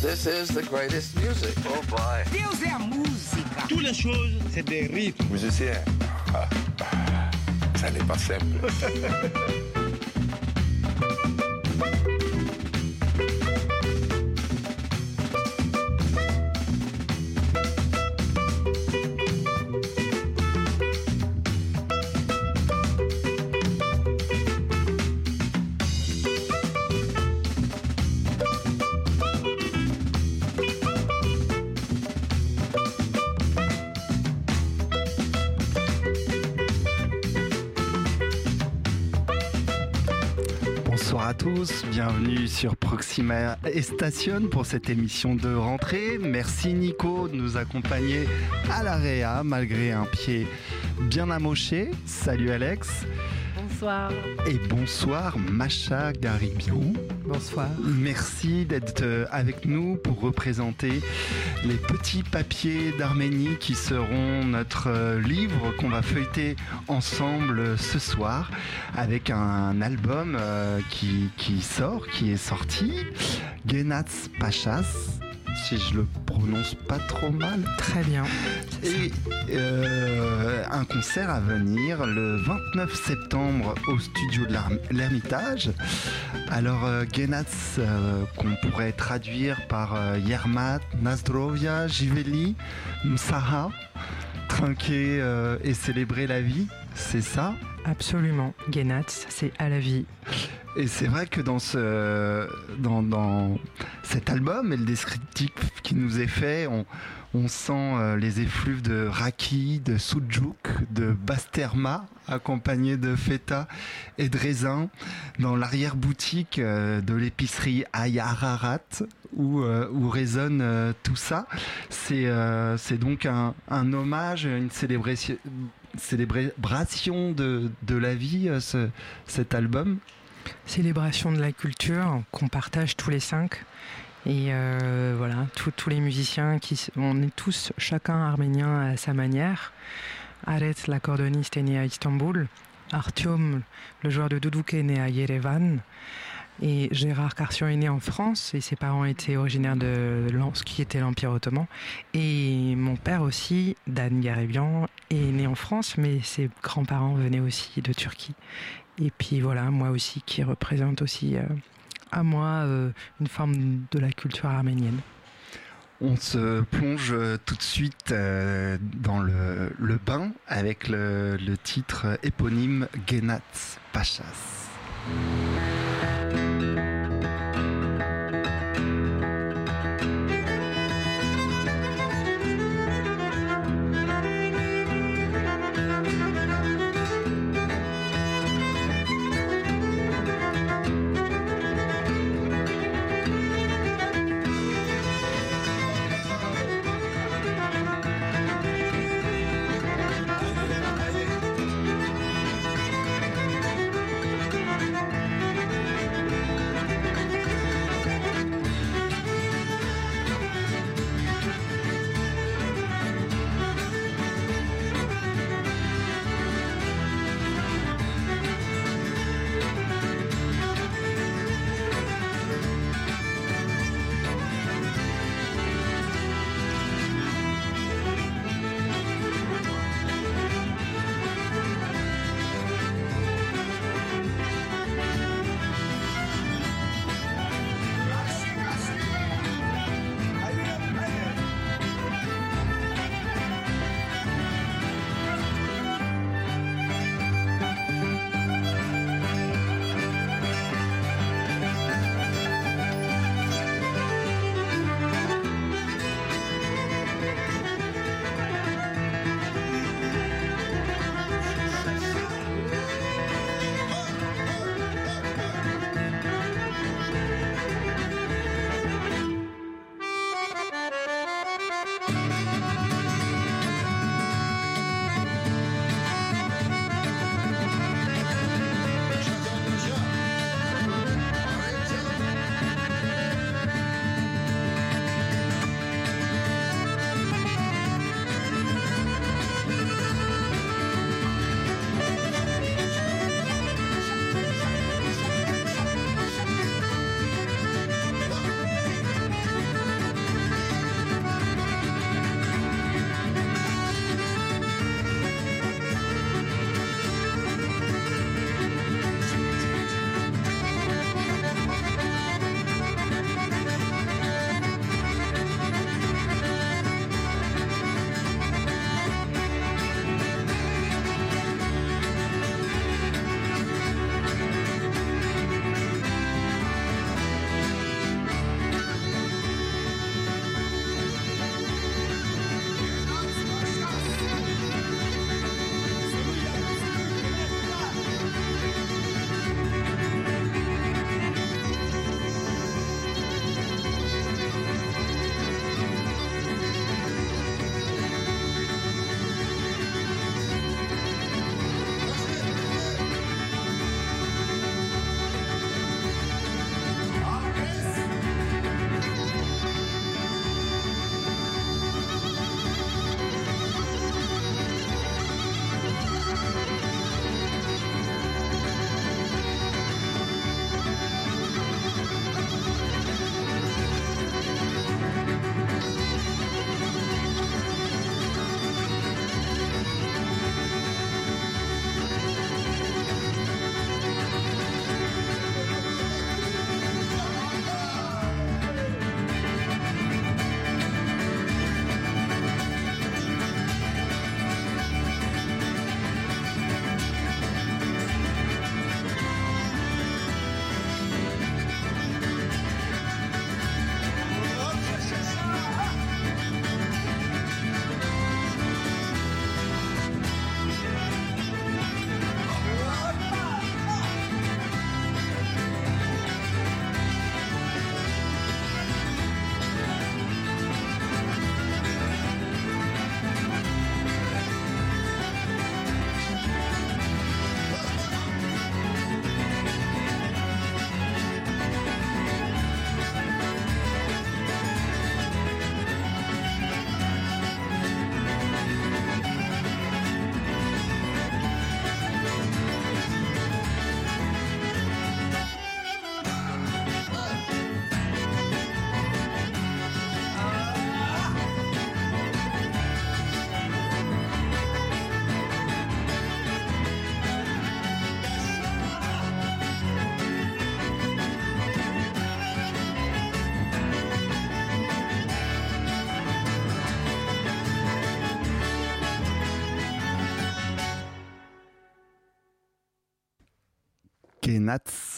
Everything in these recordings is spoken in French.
This is the greatest music. Oh boy. Deus é a música. Toutes les choses, c'est des rythmes. Musicien. Ah, ça n'est pas simple. Proxima et Station pour cette émission de rentrée. Merci Nico de nous accompagner à l'AREA malgré un pied bien amoché. Salut Alex Bonsoir. et bonsoir Macha Garibian. Bonsoir. Merci d'être euh, avec nous pour représenter les petits papiers d'Arménie qui seront notre euh, livre qu'on va feuilleter ensemble euh, ce soir avec un album qui, qui sort, qui est sorti, Genats Pachas, si je le prononce pas trop mal. Très bien. Et euh, un concert à venir le 29 septembre au studio de l'Ermitage. Alors, euh, Genats, euh, qu'on pourrait traduire par euh, Yermat, Nazdrovia, Jiveli, Msaha, trinquer et célébrer la vie, c'est ça Absolument. Genats, c'est à la vie. Et c'est vrai que dans, ce, dans, dans cet album et le descriptif qui nous est fait, on, on sent euh, les effluves de raki, de soudjouk, de basterma, accompagnés de feta et de raisin, dans l'arrière-boutique euh, de l'épicerie Ayararat, où, euh, où résonne tout ça. C'est c'est donc un, un hommage, une célébration, célébration de, la vie, euh, ce, cet album. Célébration de la culture qu'on partage tous les cinq. Et euh, voilà, tous- les musiciens, qui, on est tous chacun arménien à sa manière. Aret, l'accordoniste, est né à Istanbul. Artyom, le joueur de doudouk, est né à Yerevan. Et Gérard Carcion est né en France et ses parents étaient originaires de ce qui était l'Empire ottoman. Et mon père aussi, Dan Garibian, est né en France, mais ses grands-parents venaient aussi de Turquie. Et puis voilà, moi aussi qui représente aussi euh, à moi euh, une forme de la culture arménienne. On se plonge euh, tout de suite dans le, bain avec le, titre éponyme Genats Pachas.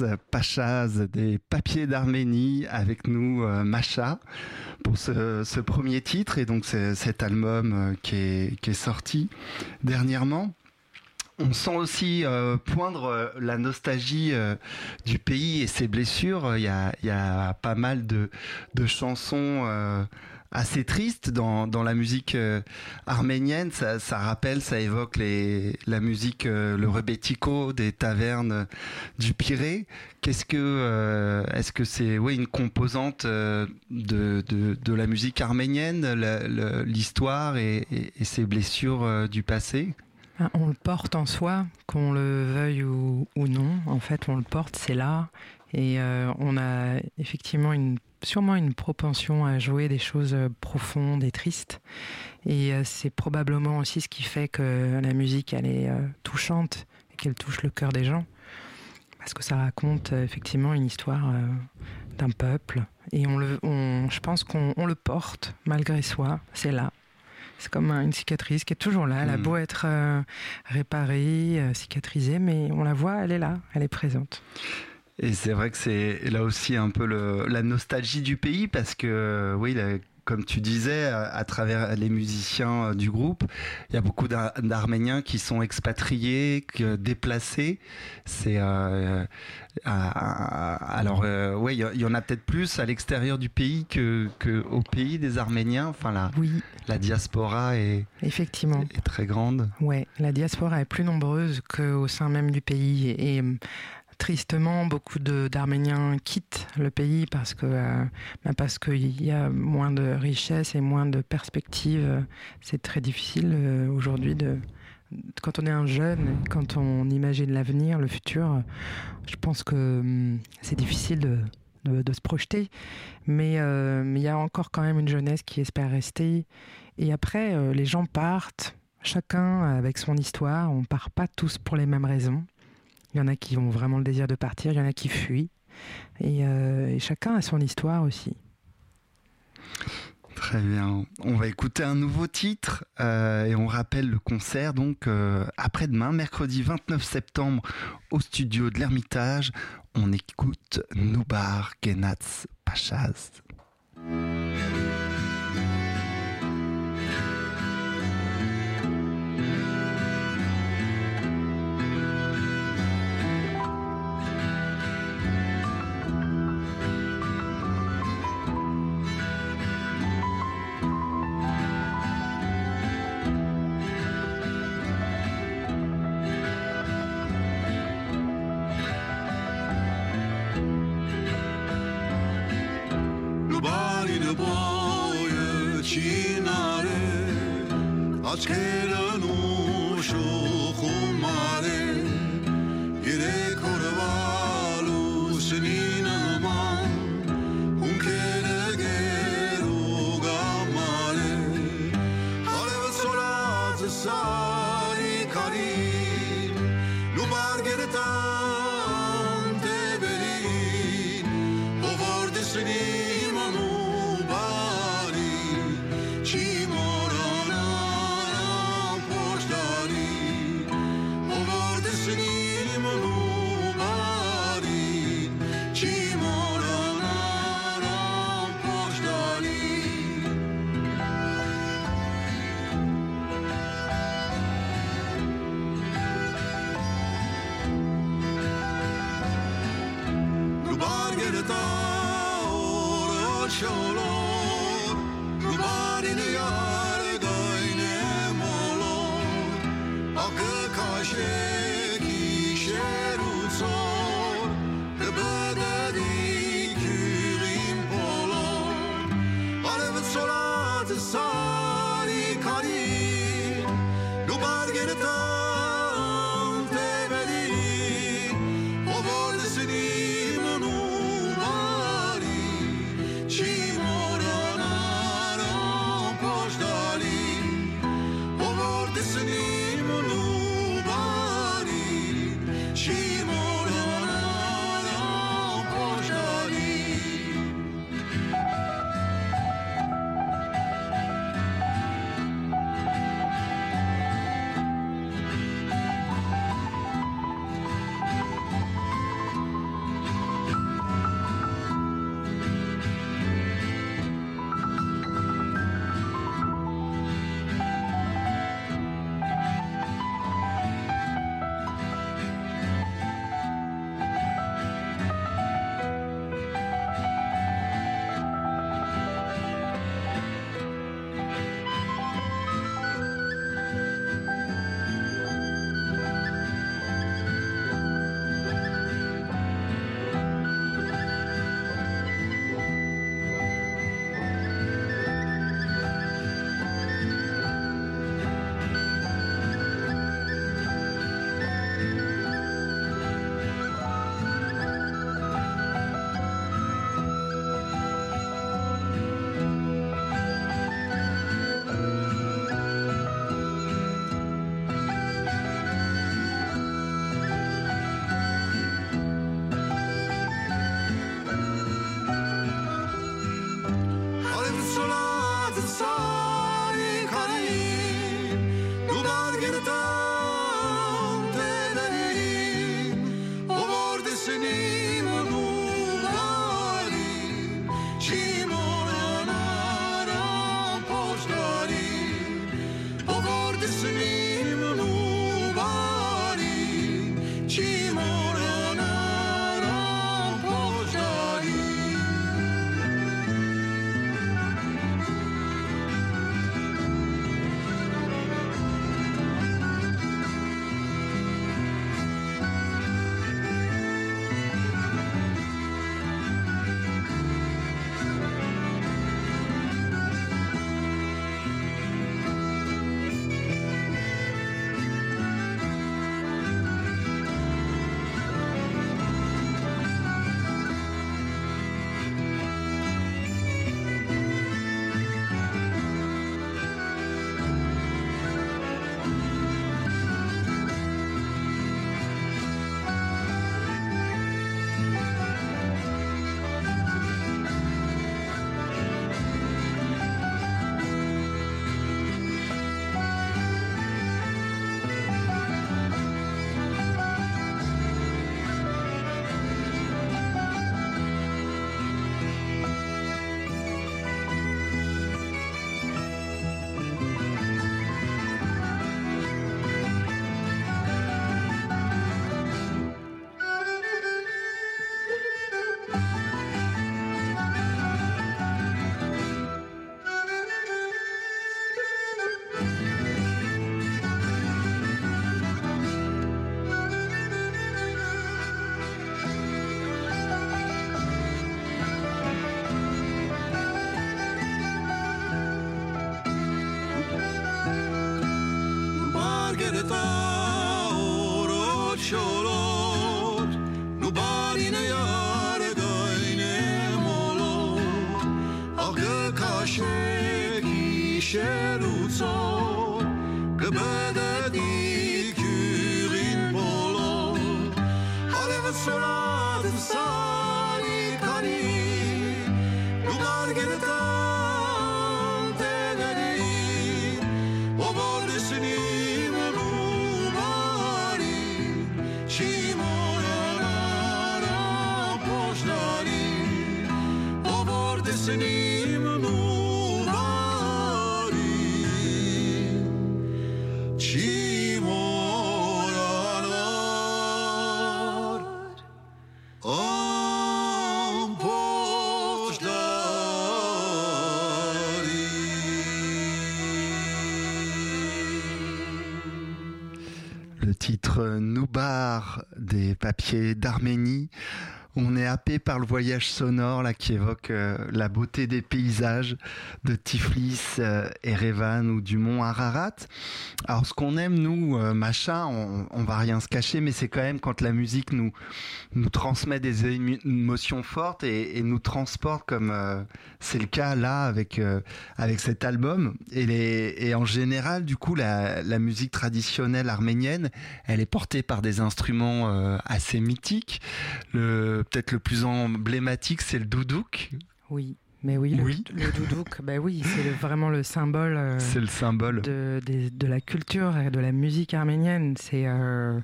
Genats Pachaz des Papiers d'Arménie avec nous euh, Macha pour ce, premier titre et donc cet album euh, qui est, sorti dernièrement. On sent aussi euh, poindre la nostalgie du pays et ses blessures. Il y a, pas mal de chansons assez triste dans, dans la musique euh, arménienne. Ça, rappelle, ça évoque les, la musique, euh, le rebetiko des tavernes du Pirée. Qu'est-ce que, euh, est-ce que c'est, oui, une composante de, de, de, la musique arménienne, l'histoire et, et, ses blessures du passé? Ah, on le porte en soi, qu'on le veuille ou, ou, non. En fait, on le porte, c'est là. Et on a effectivement une sûrement une propension à jouer des choses euh, profondes et tristes. Et euh, c'est probablement aussi ce qui fait que la musique, elle est euh, touchante et qu'elle touche le cœur des gens. Parce que ça raconte effectivement une histoire d'un peuple. Et on le, on, je pense qu'on le porte malgré soi. C'est là. C'est comme une cicatrice qui est toujours là. Elle a hmm. beau être réparée, cicatrisée, mais on la voit, elle est là, elle est présente. Et c'est vrai que c'est là aussi un peu le, la nostalgie du pays parce que oui, comme tu disais, à, travers les musiciens euh, du groupe, il y a beaucoup d'Arméniens qui sont expatriés, déplacés. C'est euh, alors euh, oui, il y, en a peut-être plus à l'extérieur du pays que, que, au pays des Arméniens. Enfin la, oui. la diaspora est effectivement est très grande. Ouais, la diaspora est plus nombreuse qu'au sein même du pays et tristement, beaucoup d'Arméniens quittent le pays parce que euh, bah, parce qu'il y a moins de richesses et moins de perspectives. C'est très difficile euh, aujourd'hui quand on est un jeune, quand on imagine l'avenir, le futur, je pense que hum, c'est difficile de, de, se projeter. Mais euh, il y a encore quand même une jeunesse qui espère rester. Et après, les gens partent, chacun avec son histoire. On part pas tous pour les mêmes raisons. Il y en a qui ont vraiment le désir de partir, il y en a qui fuient. Et, euh, chacun a son histoire aussi. Très bien. On va écouter un nouveau titre euh, et on rappelle le concert donc euh, après-demain, mercredi 29 septembre, au studio de l'Ermitage. On écoute Noubar Genats Pachaz. Good. sto oro des papiers d'Arménie. On est happé par le voyage sonore là qui évoque euh, la beauté des paysages de Tiflis, euh, Erevan ou du mont Ararat. Alors ce qu'on aime nous, euh, machin, on, on, va rien se cacher, mais c'est quand même quand la musique nous nous transmet des émotions fortes et, nous transporte comme c'est le cas là avec avec cet album. Et, les, et en général, du coup, la, la musique traditionnelle arménienne, elle est portée par des instruments assez mythiques. Peut-être le plus emblématique, c'est le doudouk. Oui. Mais oui, le, oui. le doudouk, bah oui, c'est vraiment le symbole. Euh, c'est le symbole de, de, de, la culture et de la musique arménienne. C'est euh,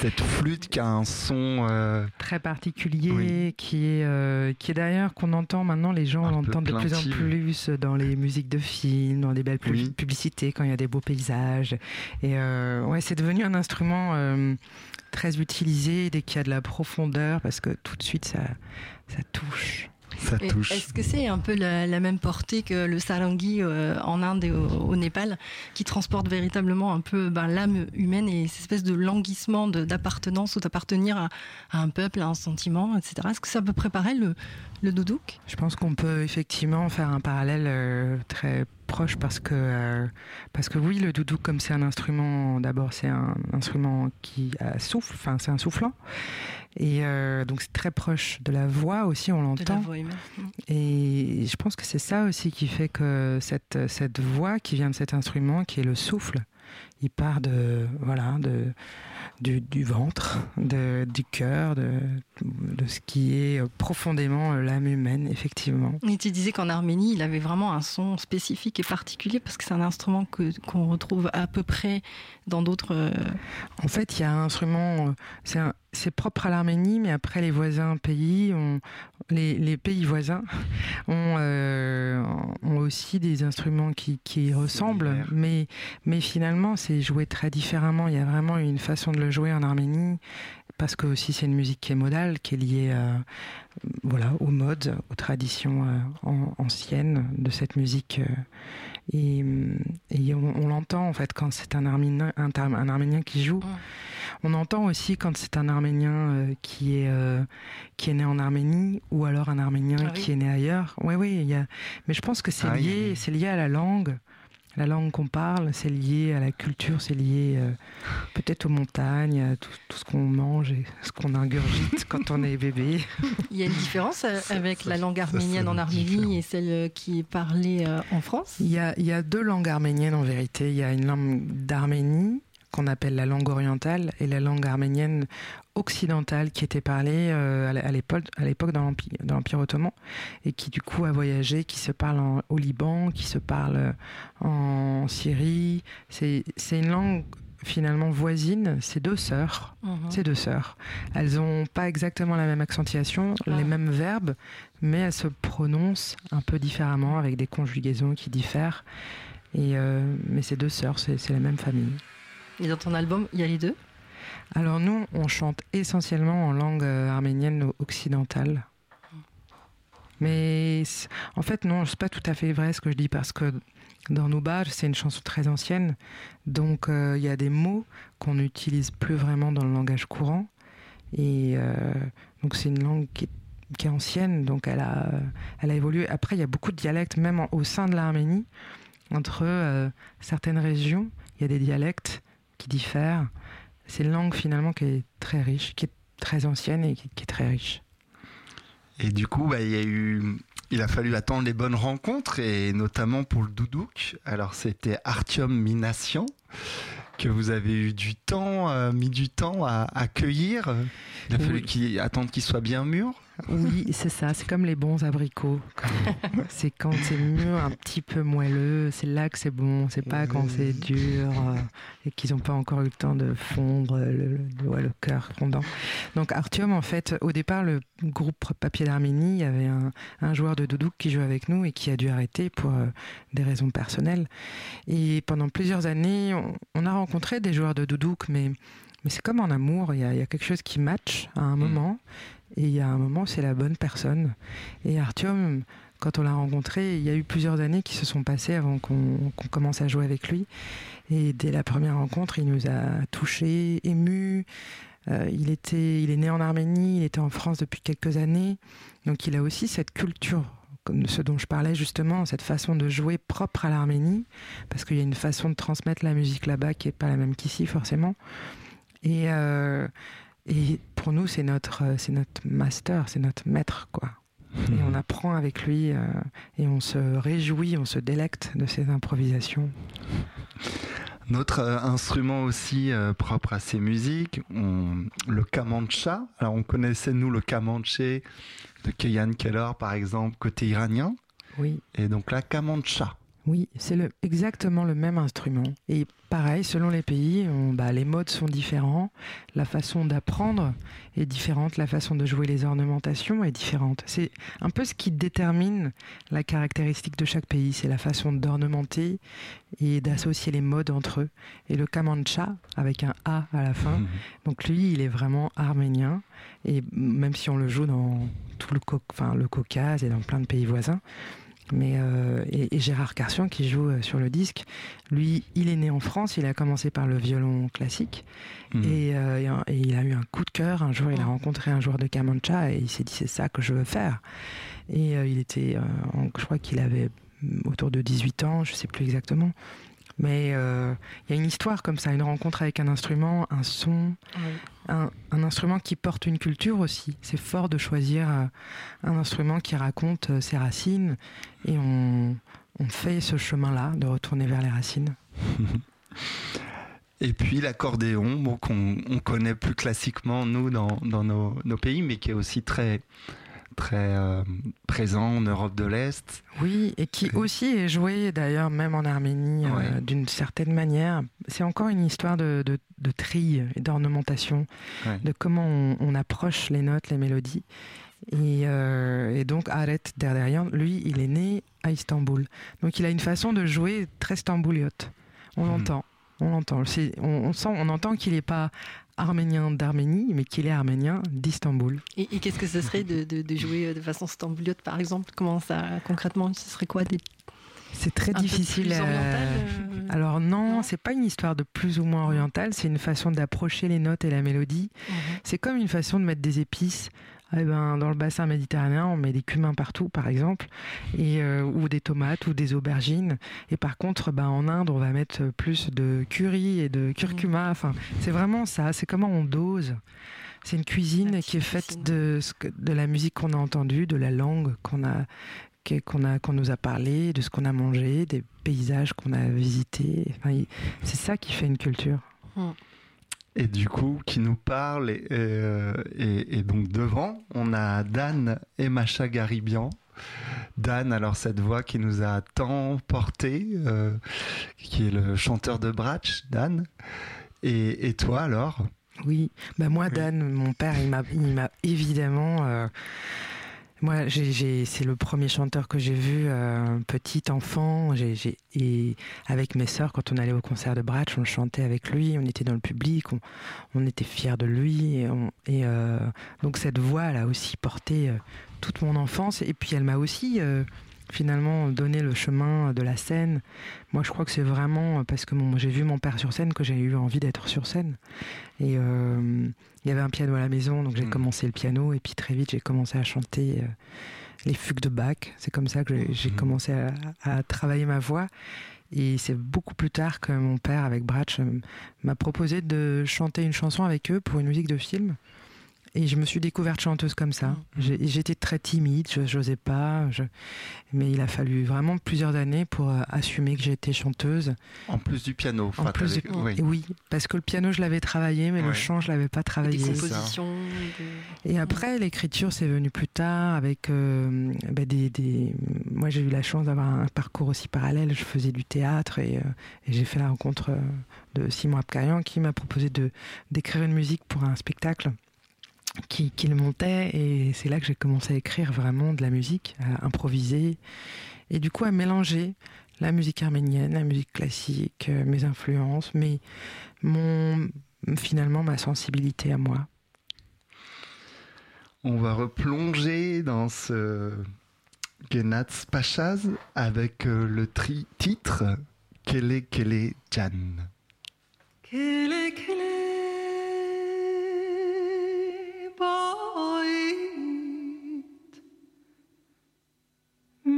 cette flûte qui a un son euh, très particulier, oui. qui est qui est d'ailleurs qu'on entend maintenant. Les gens l'entendent de plus en plus dans les musiques de films, dans les belles oui. publicités quand il y a des beaux paysages. Et ouais, c'est devenu un instrument très utilisé dès qu'il y a de la profondeur parce que tout de suite ça, ça touche. Ça touche. Est-ce que c'est un peu la, la, même portée que le sarangi euh, en Inde et au, au, Népal, qui transporte véritablement un peu ben, l'âme humaine et cette espèce de languissement d'appartenance ou d'appartenir à, à, un peuple, à un sentiment, etc. Est-ce que ça peut préparer le, le doudouk? Je pense qu'on peut effectivement faire un parallèle euh, très proche parce que euh, parce que oui le doudou comme c'est un instrument d'abord c'est un instrument qui a souffle enfin c'est un soufflant et euh, donc c'est très proche de la voix aussi on l'entend. et je pense que c'est ça aussi qui fait que cette cette voix qui vient de cet instrument qui est le souffle il part de voilà de du, ventre, de, du cœur, de, de, ce qui est profondément l'âme humaine, effectivement. Et tu disais qu'en Arménie, il avait vraiment un son spécifique et particulier parce que c'est un instrument que, qu'on retrouve à peu près dans d'autres. Euh, en fait, il y a un instrument, c'est, c'est propre à l'Arménie, mais après les voisins pays, ont, les, les, pays voisins ont, euh, ont, aussi des instruments qui, qui ressemblent, mais, mais finalement, c'est joué très différemment. Il y a vraiment une façon de le jouer en Arménie parce que aussi c'est une musique qui est modale, qui est liée euh, voilà, aux modes, aux traditions euh, anciennes de cette musique. Euh, et, on, l'entend en fait quand c'est un Arménien, un, un, Arménien qui joue. On entend aussi quand c'est un Arménien qui, est, qui est né en Arménie ou alors un Arménien ah qui est né ailleurs. Oui, oui, il y a... mais je pense que c'est ah lié, c'est lié à la langue la langue qu'on parle, c'est lié à la culture, c'est lié euh, peut-être aux montagnes, à tout, ce qu'on mange et ce qu'on ingurgite quand on est bébé. Il y a une différence euh, avec la langue arménienne en Arménie et celle euh, qui est parlée en France? Il y, a, il y a deux langues arméniennes en vérité. Il y a une langue d'Arménie qu'on appelle la langue orientale et la langue arménienne occidentale qui était parlée euh, à l'époque, dans l'Empire ottoman et qui du coup a voyagé, qui se parle au Liban, qui se parle euh, en Syrie. C'est, une langue finalement voisine, c'est deux sœurs. Mhm. C'est deux sœurs. Elles n'ont pas exactement la même accentuation, ah. les mêmes verbes, mais elles se prononcent un peu différemment avec des conjugaisons qui diffèrent. Et euh, mais c'est deux sœurs, c'est la même famille. Et dans ton album, il y a les deux? Alors nous, on chante essentiellement en langue euh, arménienne occidentale. Mais en fait, non, c'est pas tout à fait vrai ce que je dis parce que dans Noubar, c'est une chanson très ancienne, donc euh, il y a des mots qu'on n'utilise plus vraiment dans le langage courant. Et euh, donc c'est une langue qui est, ancienne, donc elle a, elle a évolué. Après, il y a beaucoup de dialectes, même au sein de l'Arménie, entre certaines régions, il y a des dialectes qui diffèrent. C'est une langue finalement qui est très riche, qui est très ancienne et qui, est très riche. Et du coup, bah, il y a eu, il a fallu attendre les bonnes rencontres et notamment pour le doudouk. Alors c'était Artyom Minassian que vous avez eu du temps, euh, mis du temps à accueillir. Il a fallu qu'il attendre qu'il soit bien mûr. Oui, c'est ça. C'est comme les bons abricots. c'est quand c'est mûr, un petit peu moelleux. C'est là que c'est bon. C'est pas quand c'est dur euh, et qu'ils n'ont pas encore eu le temps de fondre le, le, cœur fondant. Donc Artium, en fait, au départ, le groupe Papier d'Arménie, il y avait un, joueur de doudouk qui jouait avec nous et qui a dû arrêter pour euh, des raisons personnelles. Et pendant plusieurs années, on, a rencontré des joueurs de doudouk, mais mais c'est comme en amour, il y, a, quelque chose qui match à un mm. moment. Et il y a un moment, c'est la bonne personne. Et Artyom, quand on l'a rencontré, il y a eu plusieurs années qui se sont passées avant qu'on commence à jouer avec lui. Et dès la première rencontre, il nous a touchés, émus. Euh, il, était, il est né en Arménie, il était en France depuis quelques années. Donc il a aussi cette culture, comme ce dont je parlais justement, cette façon de jouer propre à l'Arménie, parce qu'il y a une façon de transmettre la musique là-bas qui n'est pas la même qu'ici forcément. Et, euh, et pour nous, c'est notre, euh, c'est notre master, c'est notre maître, quoi. Et on apprend avec lui euh, et on se réjouit, on se délecte de ses improvisations. Notre euh, instrument aussi propre à ces musiques, le kamancha. Alors on connaissait nous le kamanché de Keyan Keller par exemple côté iranien. Oui. Et donc la kamancha. Oui, c'est le, exactement le même instrument. Et pareil, selon les pays, bah, les modes sont différents, la façon d'apprendre est différente, la façon de jouer les ornementations est différente. C'est un peu ce qui détermine la caractéristique de chaque pays, c'est la façon d'ornementer et d'associer les modes entre eux. Et le Kamancha, avec un A à la fin, mhm. donc lui, il est vraiment arménien, et même si on le joue dans tout le Caucase et dans plein de pays voisins, mais euh, et, Gérard Carcian qui joue euh, sur le disque, lui, il est né en France, il a commencé par le violon classique mmh. euh, et, il a eu un coup de cœur. Un jour, il a rencontré un joueur de Kamancha et il s'est dit c'est ça que je veux faire. Et il était, je crois qu'il avait autour de 18 ans, je sais plus exactement. Mais euh, il y a une histoire comme ça, une rencontre avec un instrument, un son, un, instrument qui porte une culture aussi. C'est fort de choisir euh, un instrument qui raconte euh, ses racines et on, fait ce chemin-là, de retourner vers les racines. Et puis l'accordéon, bon, qu'on on connaît plus classiquement, nous, dans, dans nos pays, mais qui est aussi très, très euh, présent en Europe de l'Est. Oui, et qui aussi est joué d'ailleurs même en Arménie euh, d'une certaine manière. C'est encore une histoire de, de, de trille et d'ornementation, Ouais. de comment on, on approche les notes, les mélodies. Et, euh, et donc Aret Derderian, lui, il est né à Istanbul. Donc il a une façon de jouer très stambouliote. On Mhm. l'entend, on l'entend. On, on sent, on entend qu'il n'est pas arménien d'Arménie, mais qu'il est arménien d'Istanbul. Et, et qu'est-ce que ce serait de, de- de jouer euh, de façon stambouliote, par exemple? Comment ça, concrètement, ce serait quoi des, C'est très un difficile. oriental, euh, Alors non, Non c'est pas une histoire de plus ou moins orientale, c'est une façon d'approcher les notes et la mélodie. mhm. C'est comme une façon de mettre des épices. Eh ben, dans le bassin méditerranéen, on met des cumins partout, par exemple, et, euh, ou des tomates ou des aubergines. Et par contre, ben, en Inde, on va mettre plus de curry et de curcuma. Enfin, c'est vraiment ça. C'est comment on dose. C'est une cuisine qui est faite de, de la musique qu'on a entendue, de la langue qu'on a qu'on a qu'on nous a parlé, de ce qu'on a mangé, des paysages qu'on a visités. Enfin, c'est ça qui fait une culture. Et du coup, qui nous parle. Et, euh, et- et donc devant, on a Dan et Macha Garibian. Dan, alors cette voix qui nous a tant porté, euh, qui est le chanteur de Bratch, Dan. Et, et toi alors? Oui, bah moi, Oui. Dan, mon père, il m'a, il m'a évidemment. euh, moi, c'est le premier chanteur que j'ai vu, euh, petit enfant. J'ai- et avec mes sœurs, quand on allait au concert de Bratch, on chantait avec lui, on était dans le public, on, était fiers de lui. Et, euh, donc, cette voix, elle a aussi porté euh, toute mon enfance. Et puis, elle m'a aussi. Finalement donné le chemin de la scène. Moi, je crois que c'est vraiment parce que j'ai vu mon père sur scène que j'ai eu envie d'être sur scène. Et euh, il y avait un piano à la maison, donc j'ai Mm. commencé le piano et puis très vite j'ai commencé à chanter euh, les fugues de Bach. C'est comme ça que j'ai- j'ai Mm. commencé à, à travailler ma voix. Et c'est beaucoup plus tard que mon père, avec Bratch, euh, m'a proposé de chanter une chanson avec eux pour une musique de film. Et je me suis découverte chanteuse comme ça. J'ai- J'étais très timide, je n'osais pas. je- Mais il a fallu vraiment plusieurs années pour euh, assumer que j'étais chanteuse. En plus du piano. En plus du- oui. Oui, parce que le piano, je l'avais travaillé, mais le chant, je l'avais pas Des travaillé. ça. compositions. de- Et après, l'écriture, c'est venu plus tard avec euh, bah, des, des- Moi, j'ai eu la chance d'avoir un parcours aussi parallèle. Je faisais du théâtre et, euh, et j'ai fait la rencontre euh, de Simon Abkarian qui m'a proposé de d'écrire une musique pour un spectacle qui- qu'il montait. Et c'est là que j'ai commencé à écrire vraiment de la musique, à improviser et du coup à mélanger la musique arménienne, la musique classique, euh, mes influences, mais mon finalement ma sensibilité à moi. On va replonger dans ce Genats Pachaz avec euh, le tri- titre Kele Kele Jan. Kele kele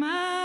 my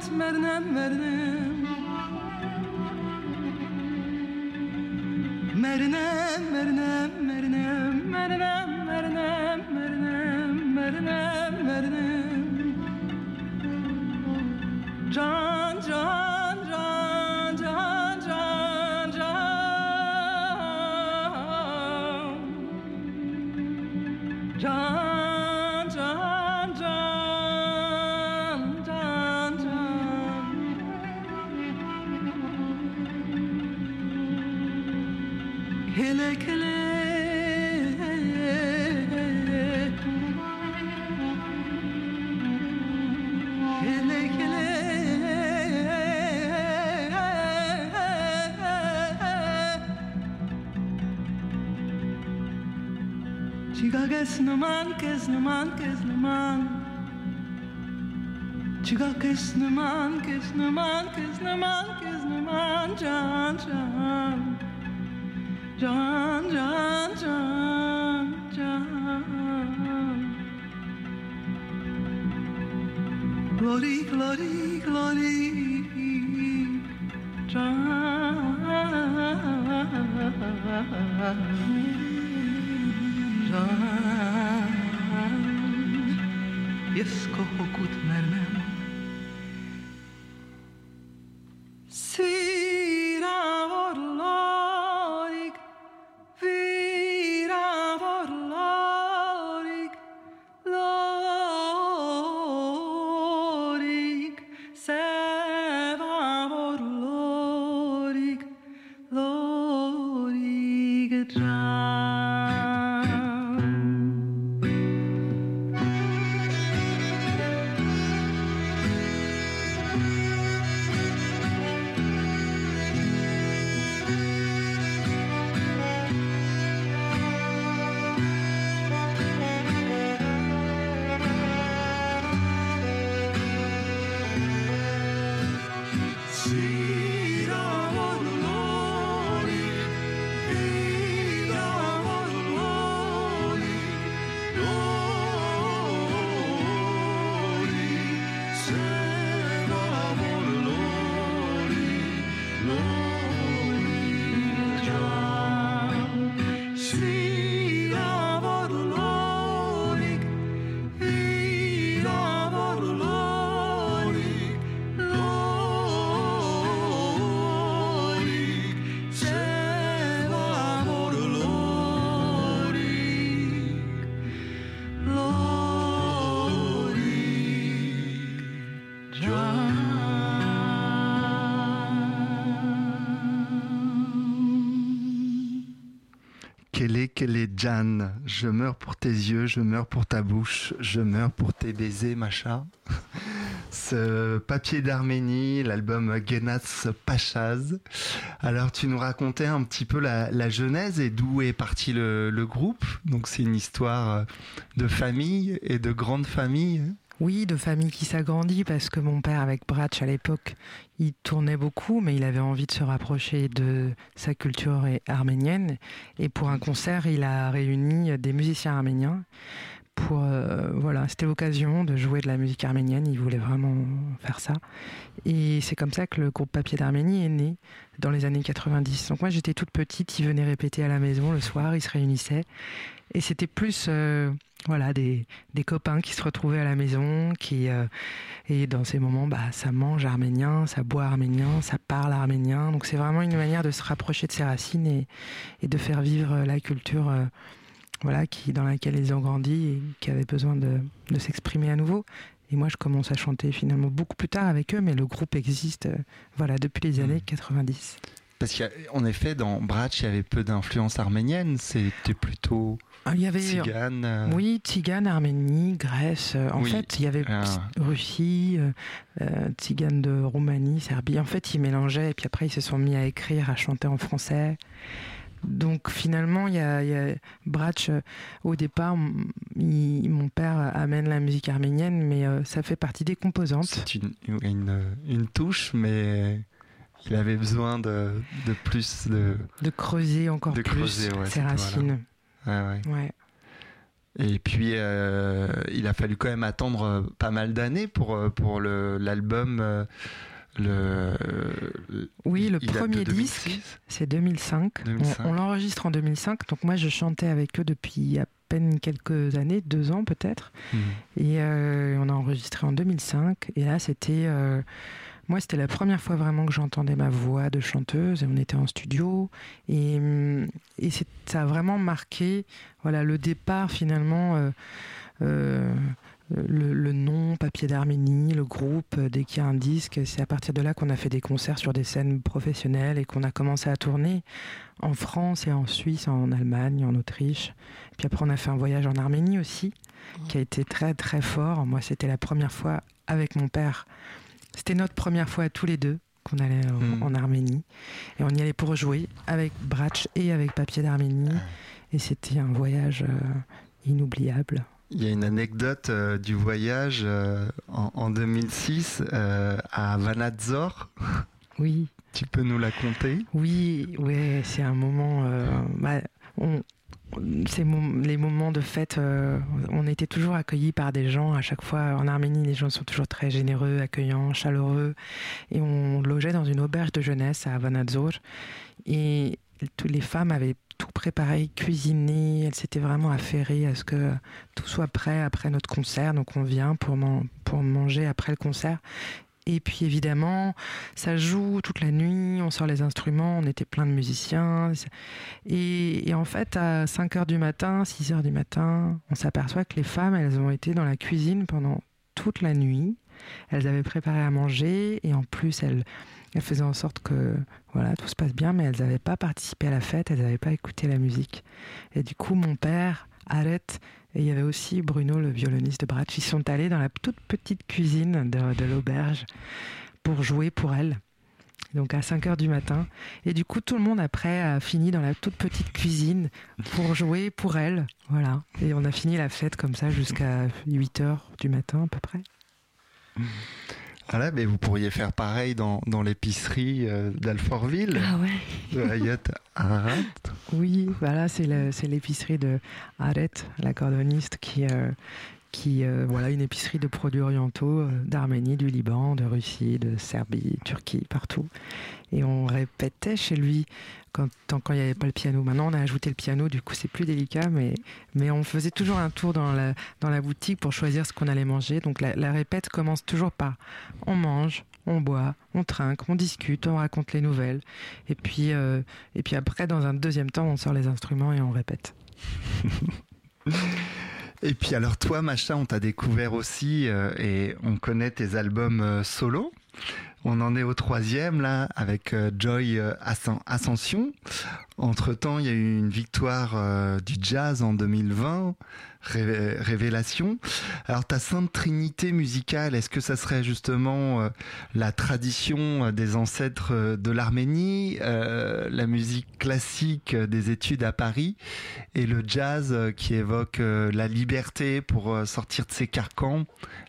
git Merne Merne kesneman kesneman man, Çıga kesneman kesneman kesneman kesneman can can Can can can can Glory glory glory. Can Jesko hokut mermer Kele Kele Jan, je meurs pour tes yeux, je meurs pour ta bouche, je meurs pour tes baisers, machin. Ce papier d'Arménie, l'album Genas Pachaz. Alors tu nous racontais un petit peu la, genèse et d'où est parti le, le groupe. Donc c'est une histoire de famille et de grande famille. Oui, de famille qui s'agrandit parce que mon père avec Bratch à l'époque, il tournait beaucoup, mais il avait envie de se rapprocher de sa culture arménienne. Et pour un concert, il a réuni des musiciens arméniens. Pour, euh, voilà, c'était l'occasion de jouer de la musique arménienne. Il voulait vraiment faire ça. Et c'est comme ça que le groupe Papier d'Arménie est né dans les années 90. Donc moi, j'étais toute petite. Il venait répéter à la maison le soir. Il se réunissait. Et c'était plus euh, voilà des, des, copains qui se retrouvaient à la maison, qui euh, et dans ces moments, bah ça mange arménien, ça boit arménien, ça parle arménien. Donc c'est vraiment une manière de se rapprocher de ses racines et, et de faire vivre la culture. Euh, voilà, qui, dans laquelle ils ont grandi et qui avaient besoin de, de s'exprimer à nouveau. Et moi, je commence à chanter finalement beaucoup plus tard avec eux, mais le groupe existe euh, voilà, depuis les années 90. Parce qu'en effet, dans Bratch, il y avait peu d'influence arménienne, c'était plutôt il y avait, tzigane. euh, Oui, Tzigane, Arménie, Grèce. euh, En Oui. fait, il y avait Ah. Russie, euh, euh, Tzigane de Roumanie, Serbie. En fait, ils mélangeaient et puis après, ils se sont mis à écrire, à chanter en français. Donc finalement, il y a, y a Bratch, euh, au départ, il- mon père amène la musique arménienne, mais euh, ça fait partie des composantes. C'est une, une, une touche, mais il avait besoin de, de plus de. De creuser encore De plus creuser, ouais, ses racines. Ouais. Ouais. Et puis, euh, il a fallu quand même attendre euh, pas mal d'années pour, euh, pour l'album. le, Oui, le premier 2006. disque, c'est 2005. On- 2005. On, l'enregistre en 2005. Donc moi, je chantais avec eux depuis à peine quelques années, deux ans peut-être. Mhm. Et euh, on a enregistré en 2005. Et là, c'était... euh, moi, c'était la première fois vraiment que j'entendais ma voix de chanteuse. Et on était en studio. Et, et c'est- ça a vraiment marqué voilà, le départ finalement... euh, euh, le, le nom, Papier d'Arménie, le groupe, euh, dès qu'il y a un disque, c'est à partir de là qu'on a fait des concerts sur des scènes professionnelles et qu'on a commencé à tourner en France et en Suisse, en Allemagne, en Autriche. Puis après, on a fait un voyage en Arménie aussi, qui a été très très fort. Moi, c'était la première fois avec mon père. C'était notre première fois à tous les deux qu'on allait euh, Mm. en Arménie. Et on y allait pour jouer avec Bratch et avec Papier d'Arménie. Et c'était un voyage euh, inoubliable. Il y a une anecdote euh, du voyage euh, en, en 2006 euh, à Vanadzor. Oui. Tu peux nous la conter? Oui, ouais, c'est un moment. euh, bah, on, les moments de fête. euh, on était toujours accueillis par des gens. À chaque fois, en Arménie, les gens sont toujours très généreux, accueillants, chaleureux. Et on logeait dans une auberge de jeunesse à Vanadzor. Et toutes les femmes avaient tout préparé, cuisiné. Elles s'étaient vraiment affairées à ce que tout soit prêt après notre concert. Donc on vient pour manger après le concert. Et puis évidemment, ça joue toute la nuit, on sort les instruments, on était plein de musiciens. Et, en fait, à 5 heures du matin, 6 heures du matin, on s'aperçoit que les femmes, elles ont été dans la cuisine pendant toute la nuit. Elles avaient préparé à manger et en plus, elles, elles faisaient en sorte que voilà, tout se passe bien, mais elles n'avaient pas participé à la fête, elles n'avaient pas écouté la musique. Et du coup, mon père arrête. Et il y avait aussi Bruno, le violoniste de Bratch. Ils sont allés dans la toute petite cuisine de, de l'auberge pour jouer pour elle. Donc à 5 heures du matin. Et du coup, tout le monde après a fini dans la toute petite cuisine pour jouer pour elle. Voilà. Et on a fini la fête comme ça jusqu'à 8 heures du matin à peu près. Voilà, mais vous pourriez faire pareil dans, dans l'épicerie euh, d'Alfortville, Ah ouais. de Hayat Ararat. Oui, voilà, c'est l'épicerie de Aret, l'accordoniste, qui, euh, qui euh, voilà, une épicerie de produits orientaux euh, d'Arménie, du Liban, de Russie, de Serbie, Turquie, partout. Et on répétait chez lui quand il n'y avait pas le piano. Maintenant, on a ajouté le piano, du coup, c'est plus délicat, mais, mais on faisait toujours un tour dans la, dans la boutique pour choisir ce qu'on allait manger. Donc la, la répète commence toujours par on mange, on boit, on trinque, on discute, on raconte les nouvelles. Et puis, euh, et puis après, dans un deuxième temps, on sort les instruments et on répète. Et puis alors toi, Macha, on t'a découvert aussi euh, et on connaît tes albums euh, solo. On en est au troisième là avec euh, Joy euh, Ascension. Entre temps, il y a eu une victoire euh, du jazz en 2020, Révélation. Alors ta sainte trinité musicale, est-ce que ça serait justement la tradition des ancêtres de l'Arménie, la musique classique des études à Paris et le jazz qui évoque la liberté pour sortir de ses carcans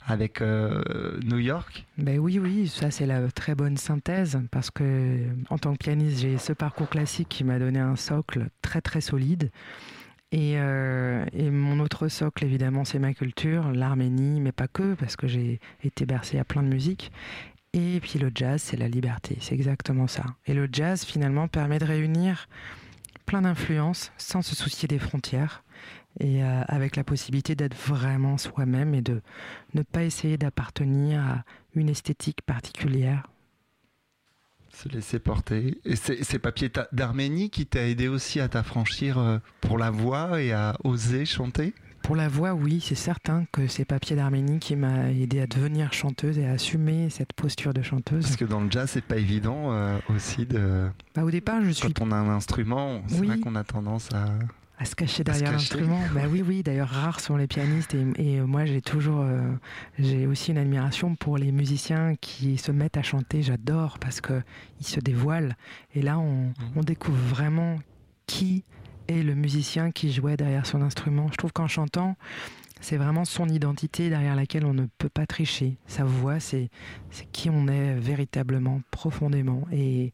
avec New York? Ben oui, oui, ça c'est la très bonne synthèse parce que en tant que pianiste, j'ai ce parcours classique qui m'a donné un socle très très solide. Et, euh, et, mon autre socle, évidemment, c'est ma culture, l'Arménie, mais pas que, parce que j'ai été bercé à plein de musique. Et puis le jazz, c'est la liberté, c'est exactement ça. Et le jazz, finalement, permet de réunir plein d'influences sans se soucier des frontières et euh, avec la possibilité d'être vraiment soi-même et de ne pas essayer d'appartenir à une esthétique particulière. Se laisser porter. Et ces papiers d'Arménie qui t'a aidé aussi à t'affranchir euh, pour la voix et à oser chanter? Pour la voix, oui, c'est certain que ces papiers d'Arménie qui m'a aidé à devenir chanteuse et à assumer cette posture de chanteuse. Parce que dans le jazz, c'est pas évident euh, aussi de. Bah, au départ, je suis. Quand on a un instrument, c'est vrai qu'on a tendance à à se cacher derrière l'instrument. bah oui, oui. D'ailleurs, rares sont les pianistes et, moi, j'ai toujours, euh, j'ai aussi une admiration pour les musiciens qui se mettent à chanter. J'adore parce que ils se dévoilent. Et là, on, mhm. on, découvre vraiment qui est le musicien qui jouait derrière son instrument. Je trouve qu'en chantant, c'est vraiment son identité derrière laquelle on ne peut pas tricher. Sa voix, c'est qui on est véritablement, profondément. Et,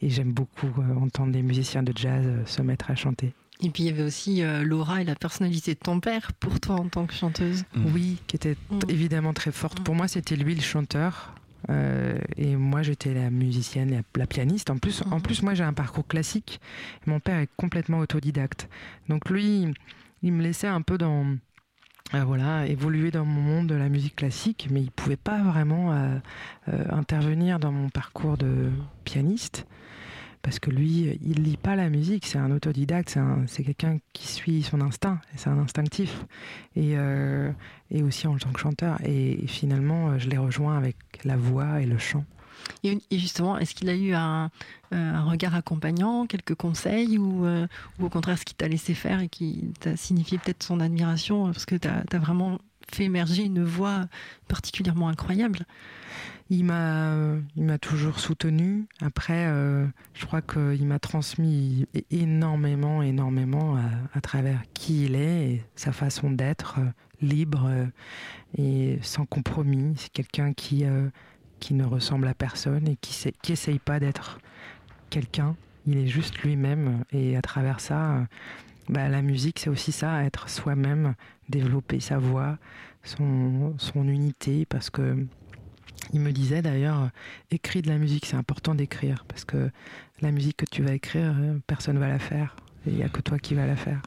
et j'aime beaucoup euh, entendre des musiciens de jazz euh, se mettre à chanter. Et puis il y avait aussi euh, l'aura et la personnalité de ton père pour toi en tant que chanteuse. Mm. Oui, qui était mm. évidemment très forte. Pour moi, c'était lui le chanteur. Euh, et moi, j'étais la musicienne, la, la, pianiste. En plus, en mm. plus moi, j'ai un parcours classique. Mon père est complètement autodidacte. Donc lui, il me laissait un peu dans, euh, voilà, évoluer dans mon monde de la musique classique, mais il pouvait pas vraiment intervenir dans mon parcours de pianiste parce que lui, il lit pas la musique, c'est un autodidacte, c'est quelqu'un qui suit son instinct, c'est un instinctif, et, euh, et aussi en tant que chanteur. Et, finalement, euh, je l'ai rejoint avec la voix et le chant. Et, justement, est-ce qu'il a eu un, un, regard accompagnant, quelques conseils, ou, euh, au contraire ce qu'il t'a laissé faire et qui t'a signifié peut-être son admiration, parce que tu vraiment fait émerger une voix particulièrement incroyable? Il m'a, il m'a toujours soutenu. Après, euh, je crois qu'il m'a transmis énormément, énormément à, travers qui il est et sa façon d'être euh, libre euh, et sans compromis. C'est quelqu'un qui, qui ne ressemble à personne et qui, qui essaye pas d'être quelqu'un. Il est juste lui-même et à travers ça, bah, la musique, c'est aussi ça, être soi-même, développer sa voix, son, son unité, parce que il me disait d'ailleurs, euh, écris de la musique, c'est important d'écrire, parce que la musique que tu vas écrire, euh, personne ne va la faire, il n'y a que toi qui vas la faire.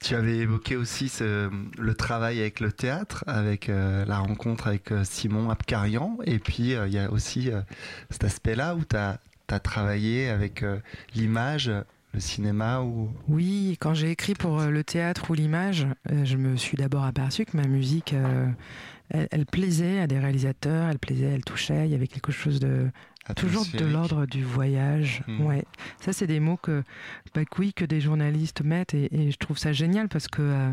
Tu avais évoqué aussi le travail avec le théâtre, avec euh, la rencontre avec Simon Abkarian, et puis il y a aussi cet aspect-là où tu as, travaillé avec l'image, le cinéma ou... Oui, quand j'ai écrit pour le théâtre ou l'image, je me suis d'abord aperçu que ma musique elle, plaisait à des réalisateurs, elle plaisait, elle touchait, il y avait quelque chose de toujours de l'ordre du voyage. Hmm. Ouais, ça c'est des mots que, bah, oui, que des journalistes mettent et, je trouve ça génial parce que euh,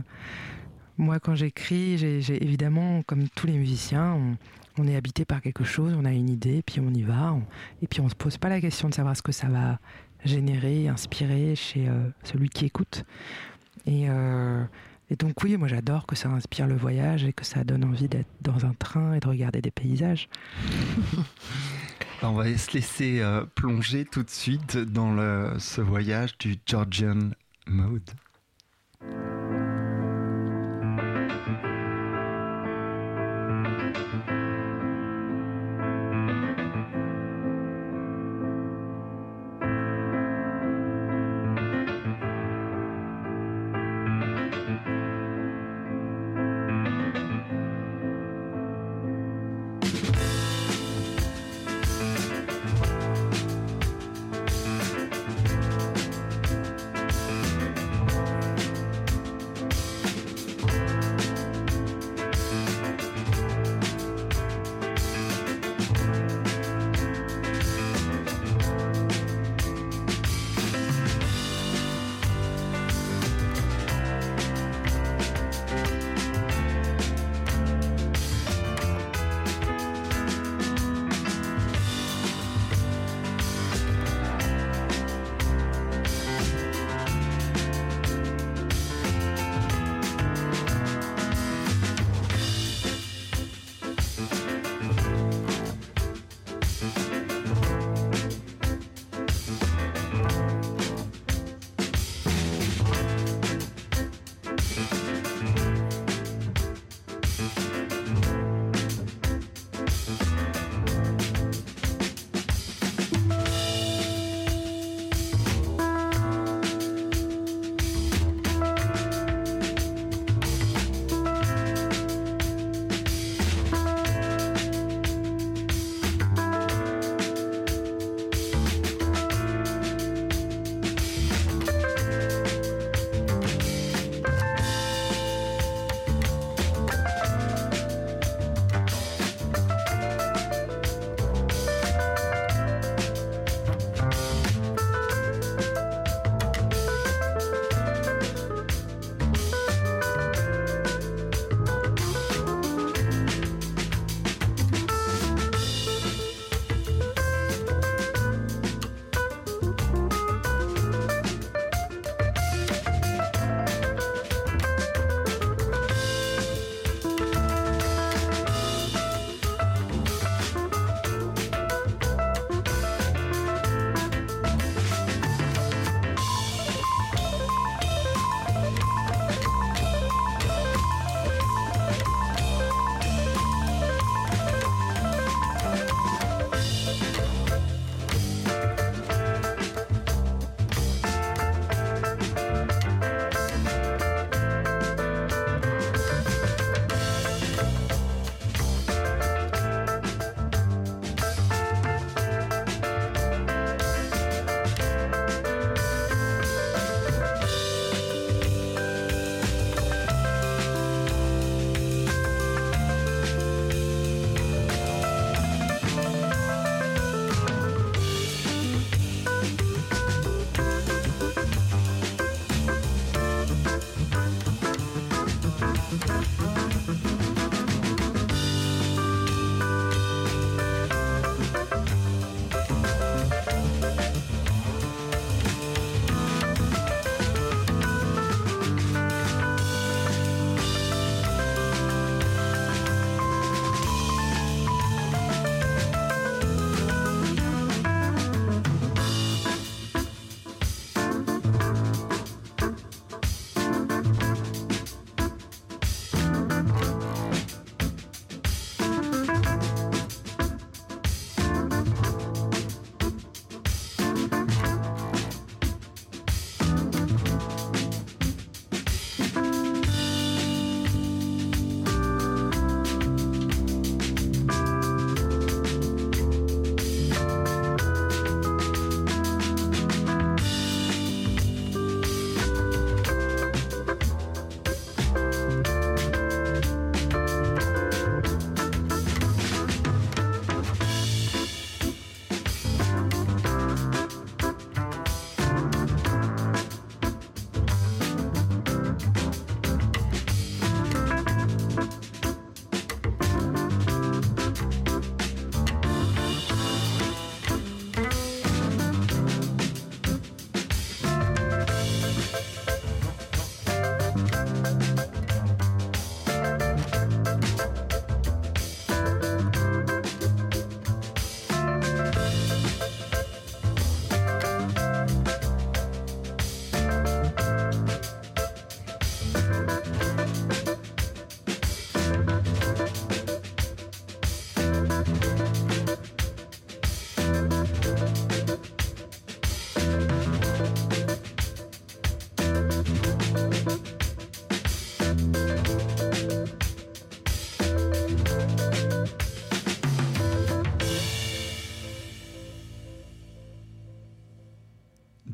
moi quand j'écris, j'ai évidemment comme tous les musiciens, on, est habité par quelque chose, on a une idée, puis on y va, et puis on se pose pas la question de savoir ce que ça va générer, inspirer chez euh, celui qui écoute. Et euh, et donc oui, moi j'adore que ça inspire le voyage et que ça donne envie d'être dans un train et de regarder des paysages. On va se laisser euh, plonger tout de suite dans le, ce voyage du Georgian Mode.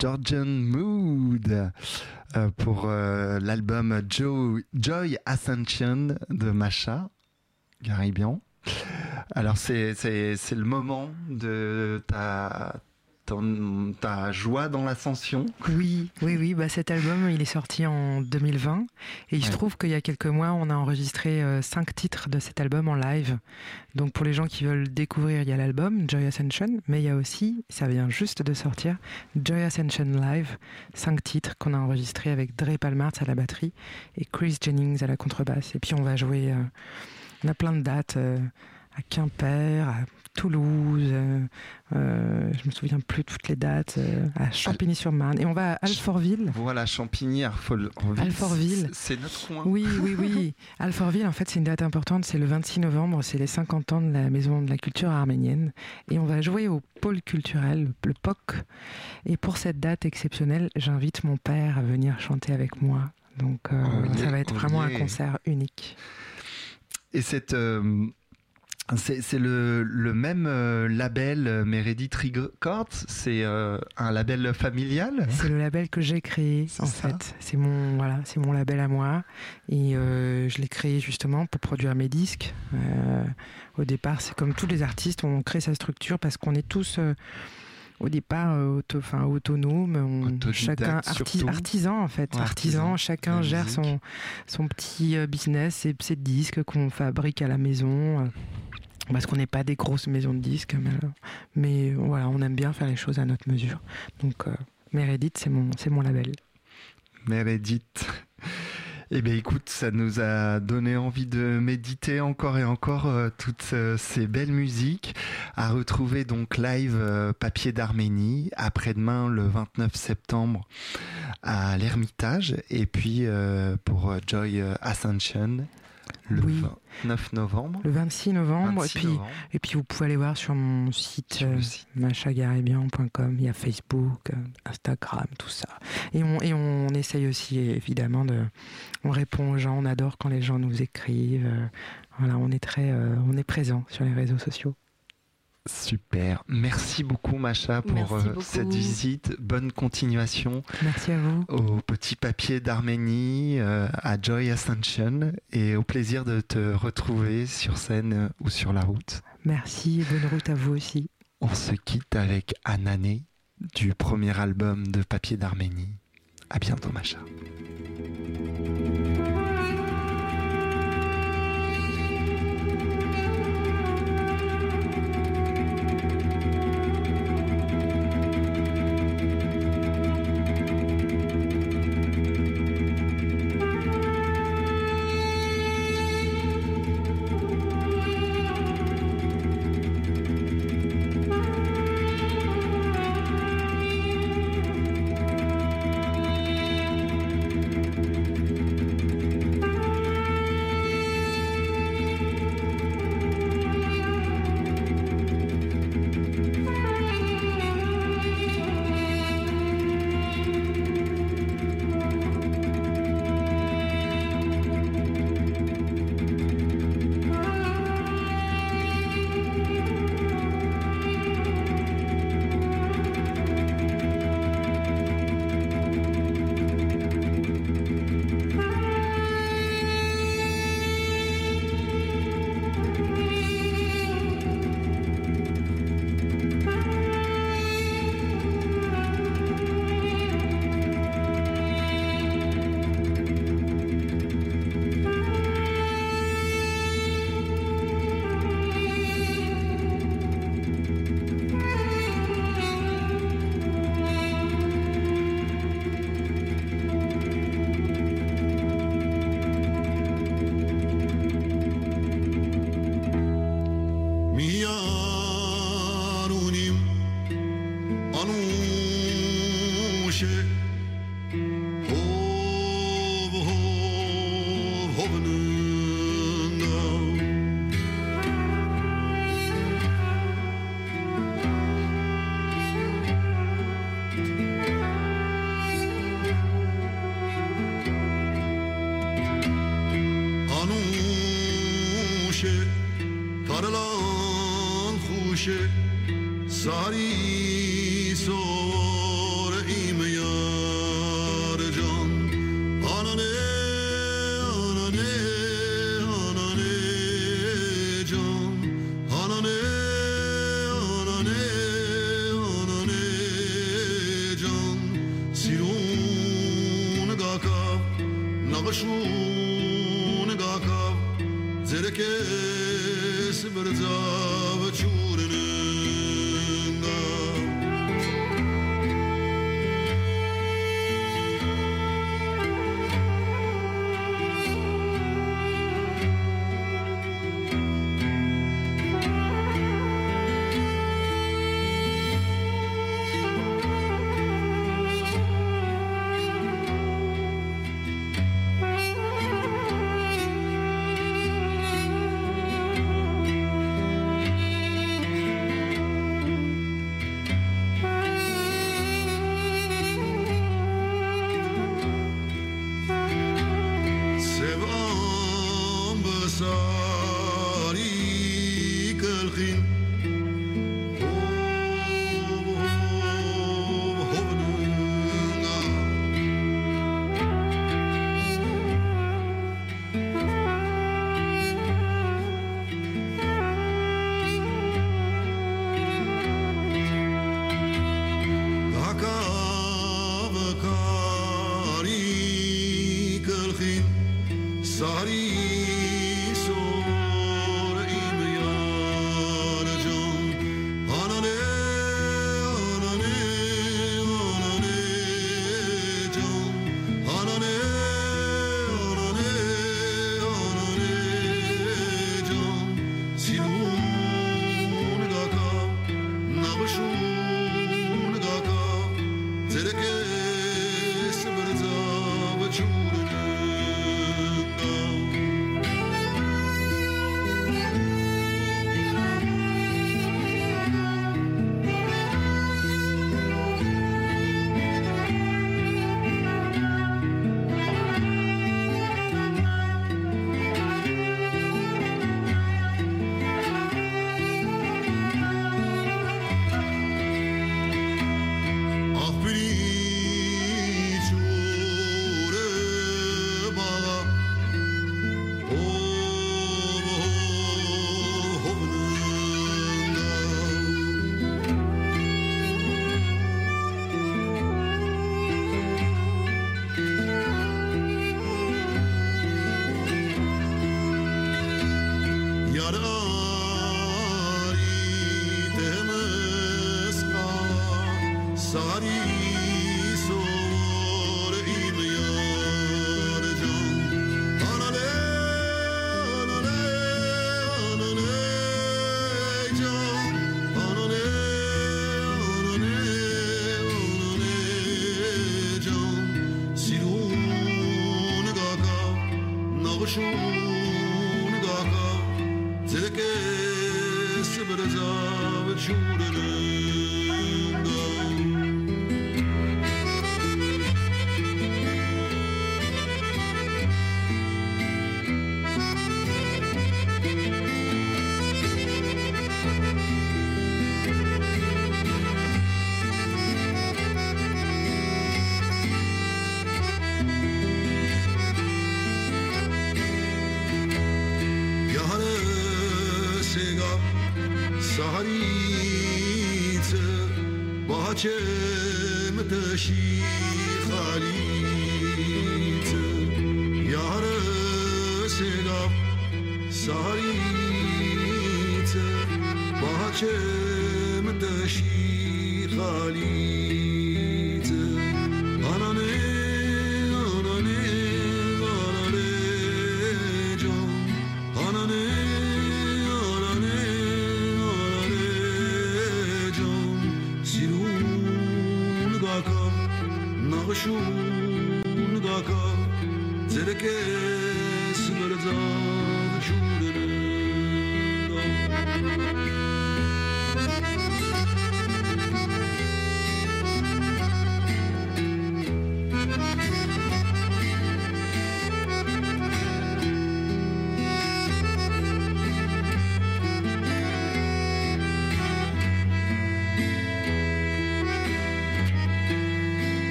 Georgian Mood euh, pour euh, l'album Jo- Joy Ascension de Macha Garibian. Alors c'est le moment de ta ton- ta joie dans l'ascension? Oui, oui, oui. Bah, cet album, il est sorti en 2020. Et il se trouve qu'il y a quelques mois, on a enregistré euh, cinq titres de cet album en live. Donc pour les gens qui veulent découvrir, il y a l'album Joy Ascension, mais il y a aussi, ça vient juste de sortir, Joy Ascension Live, cinq titres qu'on a enregistrés avec Dre Palmarts à la batterie et Chris Jennings à la contrebasse. Et puis on va jouer, euh, on a plein de dates euh, à Quimper, à Toulouse, euh, euh, je me souviens plus toutes les dates, euh, à Champigny-sur-Marne. Et on va à Alfortville. Voilà Champigny, Alfortville. C'est notre coin. Oui, oui, oui. Alfortville, en fait, c'est une date importante. C'est le 26 novembre. C'est les 50 ans de la Maison de la Culture arménienne. Et on va jouer au pôle culturel, le POC. Et pour cette date exceptionnelle, j'invite mon père à venir chanter avec moi. Donc, euh, ça va être vraiment un concert unique. Et cette euh, c'est le, le même euh, label euh, Meredith Records, c'est euh, un label familial. C'est le label que j'ai créé, en ça. fait. C'est mon, voilà, c'est mon label à moi. Et euh, je l'ai créé justement pour produire mes disques. Euh, au départ, c'est comme tous les artistes, on crée sa structure parce qu'on est tous. euh, au départ, euh, auto, enfin, autonomes, on- Autodidacte chacun arti- surtout. artisan en fait, Ouais, artisan, artisan chacun gère musique. son, son petit business, ses, ses disques qu'on fabrique à la maison, euh, parce qu'on n'est pas des grosses maisons de disques, mais, euh, euh, voilà, on aime bien faire les choses à notre mesure. Donc euh, Meredith, c'est mon, c'est mon label. Meredith. Eh bien écoute, ça nous a donné envie de méditer encore et encore euh, toutes ces belles musiques à retrouver donc live Papier d'Arménie après-demain le 29 septembre à l'Ermitage et puis pour Joy Ascension le Oui. 29 novembre. Le 26 novembre, 26 et, puis, novembre, et puis vous pouvez aller voir sur mon site, sur euh, site. machagaribian.com, il y a Facebook, euh, Instagram, tout ça. Et on, et on essaye aussi évidemment de... On répond aux gens, on adore quand les gens nous écrivent. euh, voilà, on est très... euh, on est présent sur les réseaux sociaux. Super. Merci beaucoup Macha pour euh, beaucoup. cette visite. Bonne continuation. Merci à vous. au petit papier d'Arménie, euh, à Joy Ascension, et au plaisir de te retrouver sur scène euh, ou sur la route. Merci et bonne route à vous aussi. On se quitte avec Anané du premier album de Papier d'Arménie. À bientôt, Macha.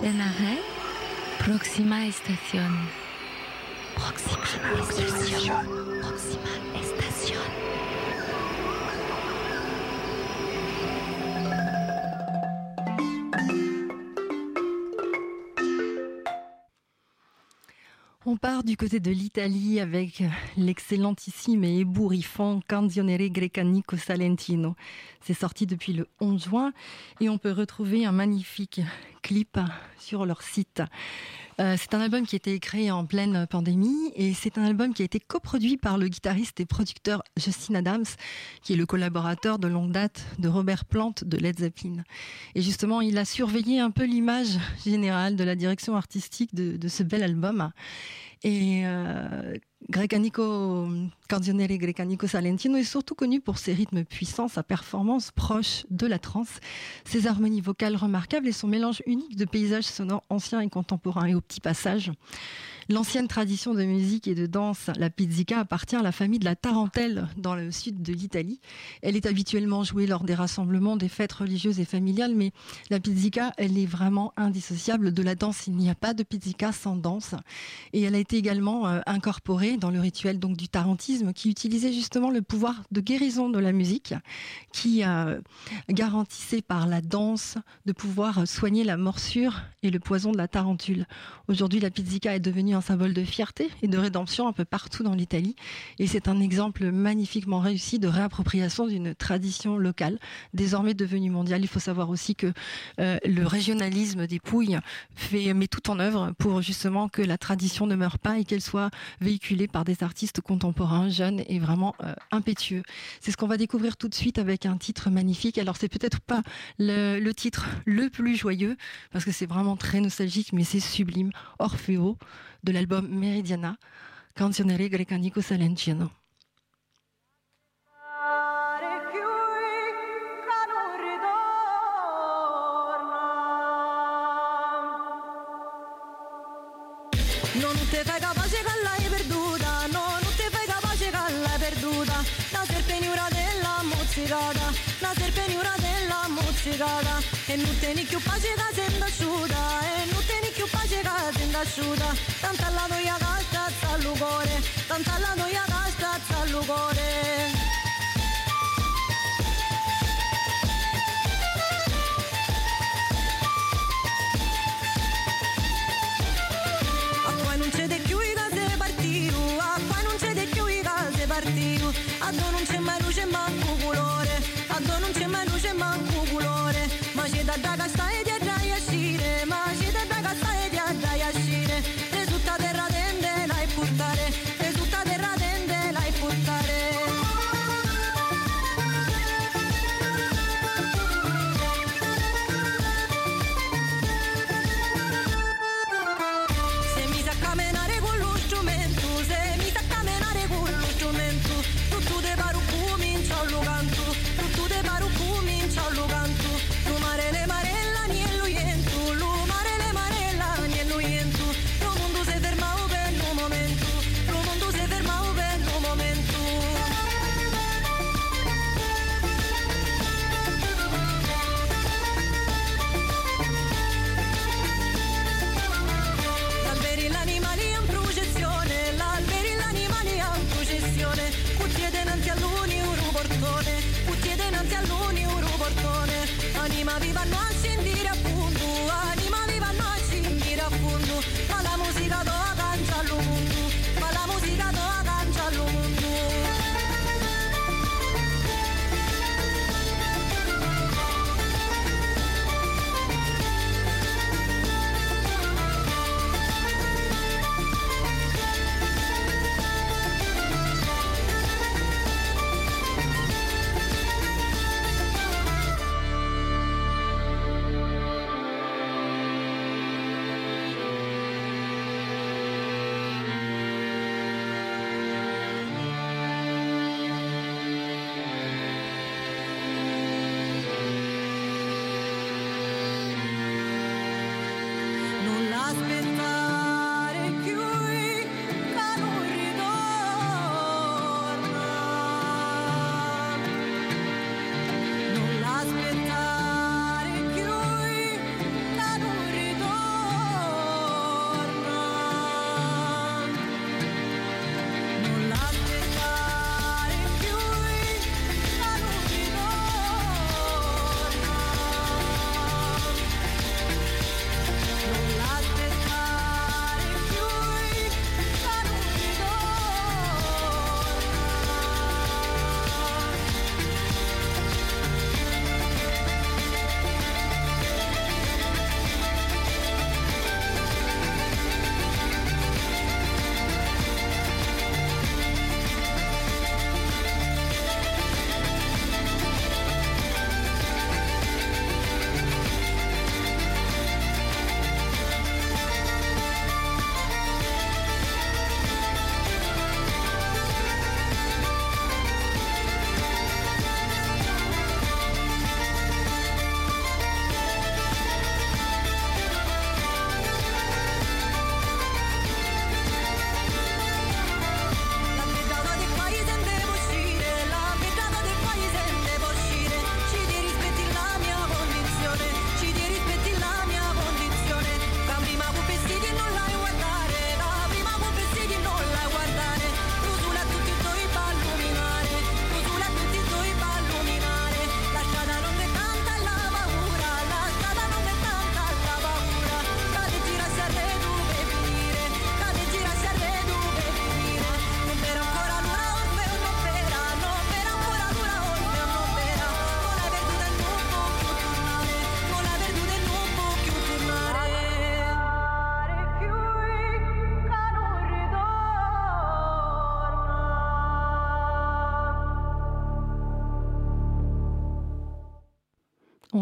Chenaret, estación. Próxima estación. Du côté de l'Italie avec l'excellentissime et ébouriffant Canzionere Grecanico Salentino. C'est sorti depuis le 11 juin et on peut retrouver un magnifique clip sur leur site. Euh, c'est un album qui a été créé en pleine pandémie et c'est un album qui a été coproduit par le guitariste et producteur Justin Adams, qui est le collaborateur de longue date de Robert Plant de Led Zeppelin. Et justement, il a surveillé un peu l'image générale de la direction artistique de ce bel album. Et euh, Grecanico, Grecanico Salentino est surtout connu pour ses rythmes puissants, sa performance proche de la trance, ses harmonies vocales remarquables et son mélange unique de paysages sonores anciens et contemporains et aux petits passages. L'ancienne tradition de musique et de danse, la pizzica, appartient à la famille de la tarentelle dans le sud de l'Italie. Elle est habituellement jouée lors des rassemblements, des fêtes religieuses et familiales, mais la pizzica, elle est vraiment indissociable de la danse. Il n'y a pas de pizzica sans danse. Et elle a été également euh, incorporée dans le rituel donc du tarantisme, qui utilisait justement le pouvoir de guérison de la musique, qui euh, garantissait par la danse de pouvoir soigner la morsure et le poison de la tarentule. Aujourd'hui, la pizzica est devenue un symbole de fierté et de rédemption un peu partout dans l'Italie. Et c'est un exemple magnifiquement réussi de réappropriation d'une tradition locale, désormais devenue mondiale. Il faut savoir aussi que euh, le régionalisme des Pouilles fait, met tout en œuvre pour justement que la tradition ne meure pas et qu'elle soit véhiculée par des artistes contemporains, jeunes et vraiment euh, impétueux. C'est ce qu'on va découvrir tout de suite avec un titre magnifique. Alors c'est peut-être pas le, titre le plus joyeux parce que c'est vraiment très nostalgique, mais c'est sublime. Orfeo de l'album Meridiana, Canzionere Grecanico Salentino. cigara E non teni più pace da zenda suda E non teni più pace da zenda suda Tanta la noia gasta ta lugore Tanta la noia gasta ta lugore. Acqua non c'è di più i case partiu Acqua non c'è di più i case partiu. Addo non c'è mai luce manco colore Addo non c'è mai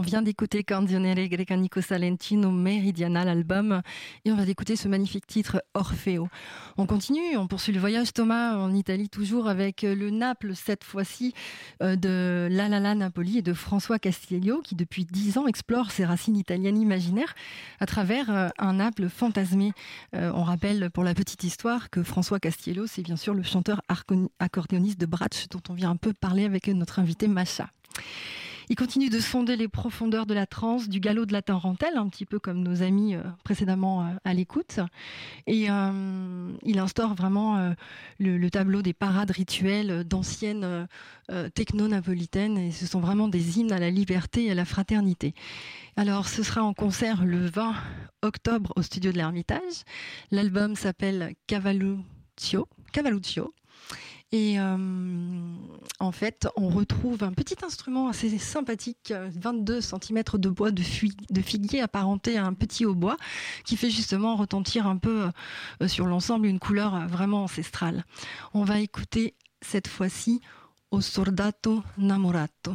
vient d'écouter Canzionere Grecanico Salentino Meridiana, l'album, et on va d'écouter ce magnifique titre Orfeo. On continue, on poursuit le voyage, Thomas, en Italie, toujours avec le Naples, cette fois-ci, euh, de La La La Napoli et de François Castiglio, qui depuis dix ans explore ses racines italiennes imaginaires à travers euh, un Naples fantasmé. Euh, on rappelle, pour la petite histoire, que François Castiello, c'est bien sûr le chanteur accordéoniste de Bratsch, dont on vient un peu parler avec notre invité Macha. Il continue de sonder les profondeurs de la transe, du galop de la tarentelle, un petit peu comme nos amis euh, précédemment euh, à l'écoute. Et euh, il instaure vraiment le, tableau des parades rituelles d'anciennes techno-napolitaines. Et ce sont vraiment des hymnes à la liberté et à la fraternité. Alors, ce sera en concert le 20 octobre au studio de l'Ermitage. L'album s'appelle Cavalluccio. Cavalluccio. Et euh, en fait, on retrouve un petit instrument assez sympathique, 22 cm de bois de, figuier apparenté à un petit hautbois, qui fait justement retentir un peu euh, sur l'ensemble une couleur vraiment ancestrale. On va écouter cette fois-ci O Sordato Namorato.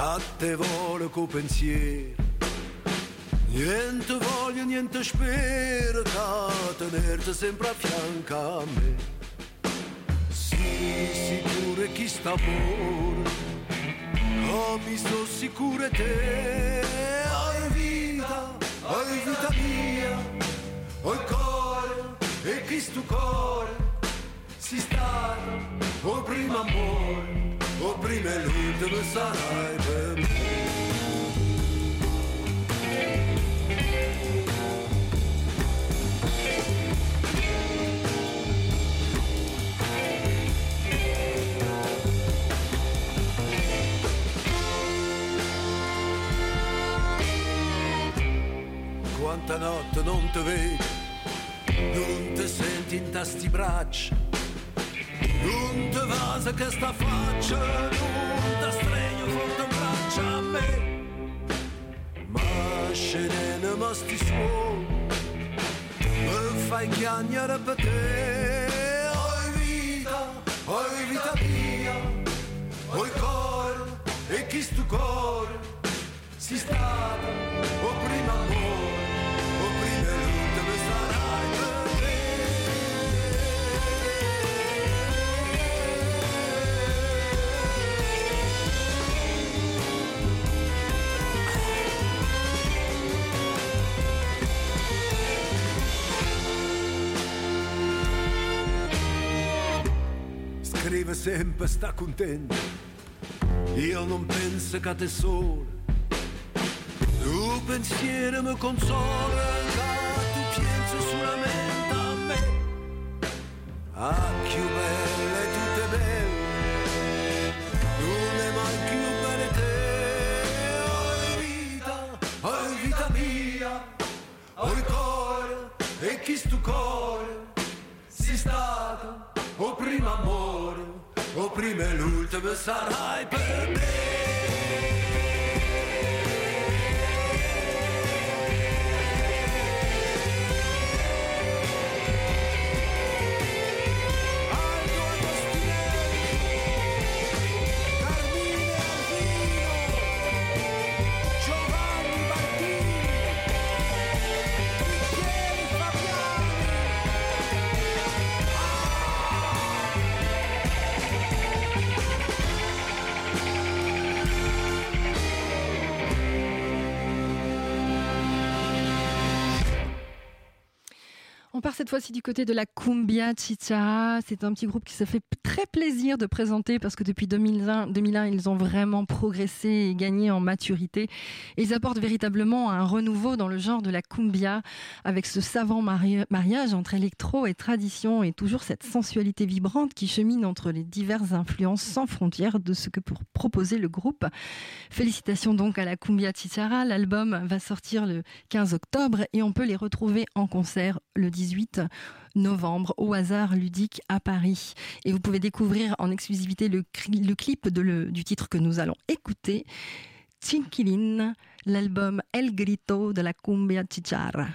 A te vuole co pensiero. Niente voglio, niente spero, da tenerti sempre a fianco a me. Sii sicuro chi sta buono, mi sto sicuro te. Hai vita, hai vita mia, hai cuore e chi sto cuore si sta, oh prima amore. O prima e l'ultima sarai per me. Quanta notte non ti vedo, non ti senti in tasti braccia non te vasa che sta faccia, non ti stregno forte braccia a me. Ma scenene ma sti suoni, mi fai chiagnare per te. Oi vita, oi vita mia, oi cuore, e chi stu cuore, si stata, o prima amore, scrive sempre sta contento. Io non penso che te solo. Tu pensiero mi consola tu pensi solamente a me. Più belle tutte belle. È mai più belle te. Oh vita oh vita mia oh cuore e chi stu cuore si stato o prima amore, o prima e l'ultima sarai per me. On part cette fois-ci du côté de la Cumbia Chichara. C'est un petit groupe qui se fait très plaisir de présenter parce que depuis 2001, 2001 ils ont vraiment progressé et gagné en maturité. Ils apportent véritablement un renouveau dans le genre de la Cumbia avec ce savant mariage entre électro et tradition et toujours cette sensualité vibrante qui chemine entre les diverses influences sans frontières de ce que pour proposer le groupe. Félicitations donc à la Cumbia Chichara. L'album va sortir le 15 octobre et on peut les retrouver en concert le 18 18 novembre au hasard ludique à Paris. Et vous pouvez découvrir en exclusivité le, clip du titre que nous allons écouter. Chinquilin, l'album El Grito de la cumbia chicharra.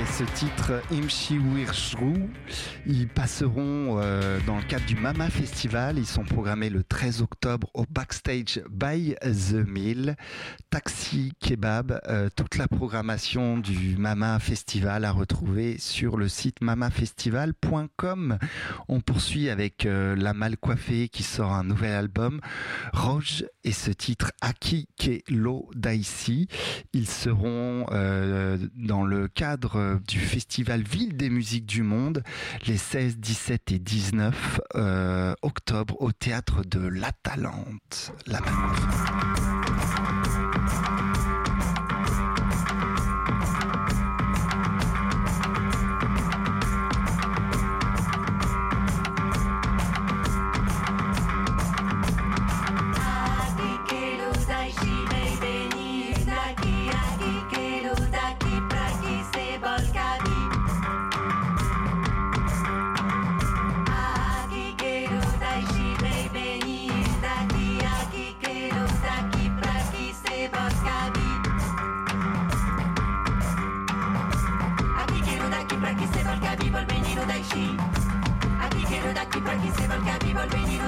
Ce titre Imshi Wirshru, ils passeront euh, dans le cadre du Mama Festival. Ils sont programmés le 13 octobre au Backstage by the Mill. Taxi Kebab, euh, toute la programmation du Mama Festival à retrouver sur le site mamafestival.com. On poursuit avec euh, La Mal Coiffée qui sort un nouvel album, Roge, et ce titre Aki Kelo Daisy. Ils seront euh, dans le cadre du festival Ville des musiques du monde les 16, 17 et 19 euh, octobre au théâtre de La Talente. La Mal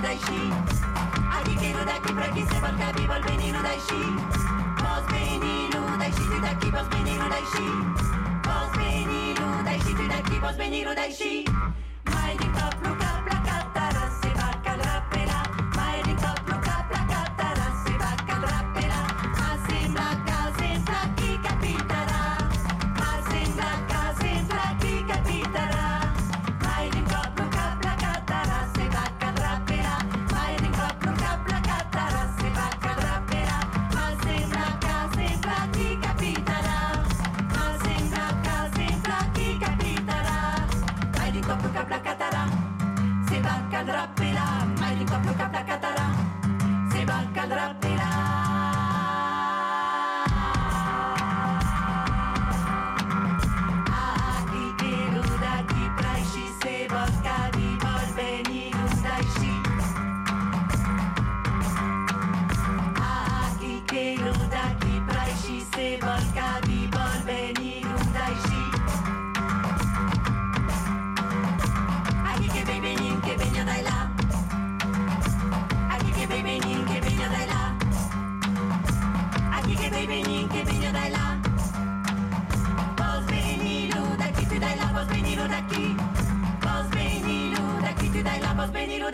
da sci A daqui pra que se porca vivo o benino dai sci Pos benino dai sci da chi pos benino dai sci Pos benino dai sci da chi pos benino dai sci Mai di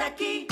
aquí.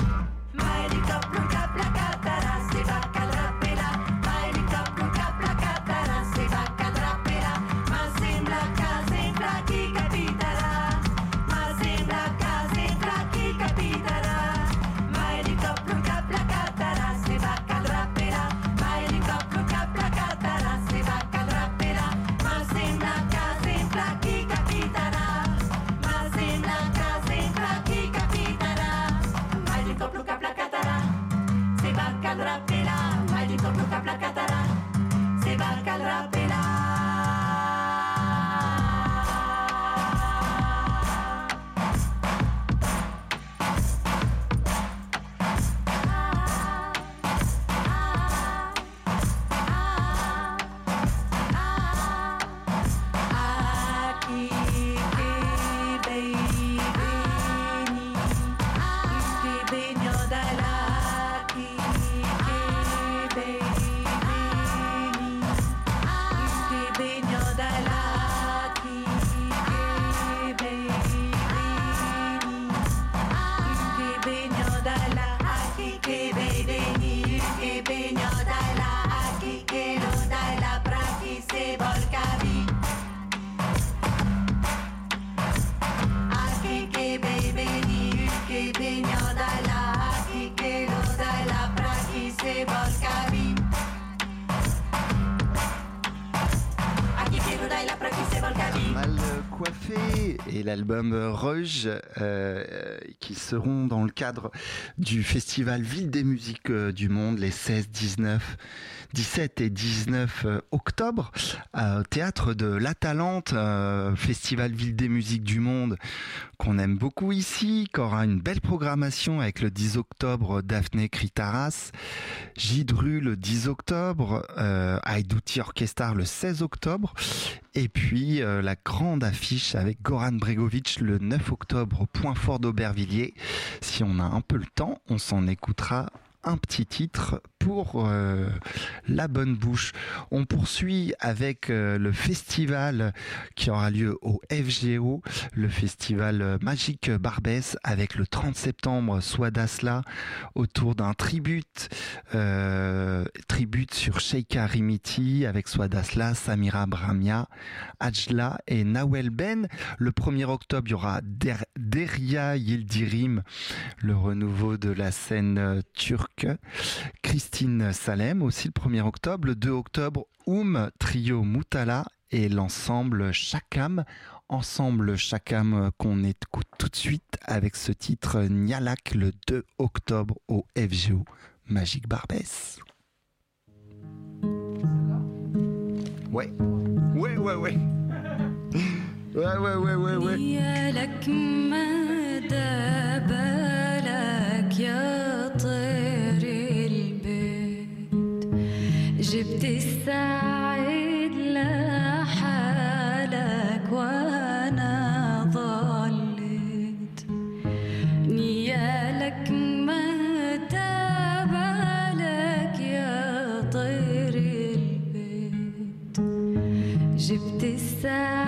Et l'album Rush euh, qui seront dans le cadre du festival Ville des musiques euh, du monde les 16, 19, 17 et 19 euh, octobre au théâtre de La Talente, euh, festival Ville des musiques du monde qu'on aime beaucoup ici, qui aura une belle programmation avec le 10 octobre Daphné Kritaras, Gidru le 10 octobre, euh, Aïdouti Orchestra le 16 octobre, et puis euh, la grande affiche avec Goran Bregovic le 9 octobre au Point Fort d'Aubervilliers. Si on a un peu le temps, on s'en écoutera un petit titre pour euh, la bonne bouche. On poursuit avec euh, le festival qui aura lieu au FGO, le festival euh, Magique Barbès avec le 30 septembre Swadasla autour d'un tribute, tribute sur Sheikha Rimiti avec Swadasla, Samira Bramia, Ajla et Nawel Ben. Le 1er octobre, il y aura Der- Deria Yildirim, le renouveau de la scène euh, turque. Christine Salem aussi le 1er octobre. Le 2 octobre, Oum, Trio Moutala et l'ensemble Chakam. Ensemble Chakam euh, qu'on écoute tout de suite avec ce titre Nialak le 2 octobre au FGO Magique Barbès. Ouais, ouais, ouais, ouais. Ouais, ouais, ouais, ouais, ouais. يا لك مدى بالك يا جبت السعيد لحالك وأنا ضليت. نيالك مدى بالك يا طير البيت. جبت السعيد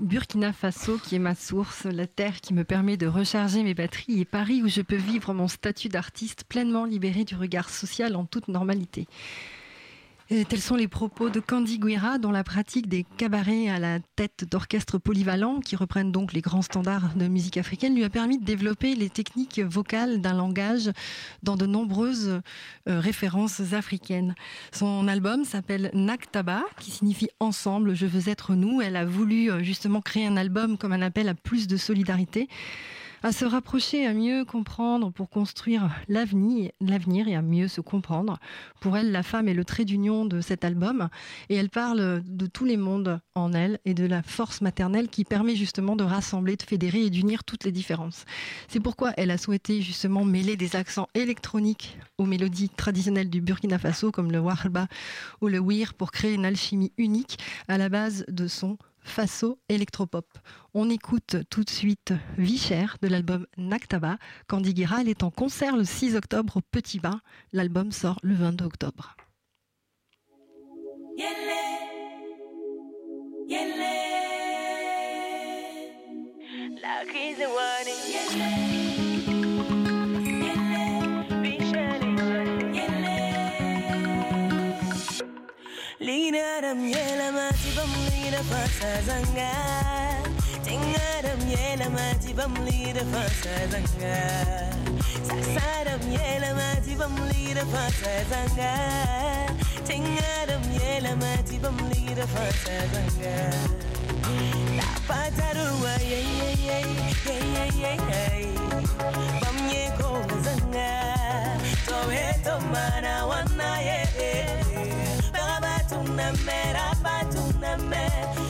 Burkina Faso qui est ma source, la terre qui me permet de recharger mes batteries et Paris où je peux vivre mon statut d'artiste pleinement libéré du regard social en toute normalité. Tels sont les propos de Candy Guira, dont la pratique des cabarets à la tête d'orchestres polyvalents, qui reprennent donc les grands standards de musique africaine, lui a permis de développer les techniques vocales d'un langage dans de nombreuses euh, références africaines. Son album s'appelle Naktaba, qui signifie ensemble, je veux être nous. Elle a voulu euh, justement créer un album comme un appel à plus de solidarité à se rapprocher, à mieux comprendre pour construire l'avenir, et à mieux se comprendre. Pour elle, la femme est le trait d'union de cet album et elle parle de tous les mondes en elle et de la force maternelle qui permet justement de rassembler, de fédérer et d'unir toutes les différences. C'est pourquoi elle a souhaité justement mêler des accents électroniques aux mélodies traditionnelles du Burkina Faso comme le warba ou le wir pour créer une alchimie unique à la base de son Faso électropop. On écoute tout de suite Vichère de l'album Naktaba. Candy Guira, elle est en concert le 6 octobre au Petit Bain. L'album sort le 22 octobre. Bam fasazanga Tengaram yela mati bam lida fasazanga Sasaram yela mati bam lida fasazanga Tengaram yela mati bam lida fasazanga Tapatarua ye ye ye ye ye ye ye. Bam ye ko zanga. Towe tomana wana ye ye tuneme, rabatungeme.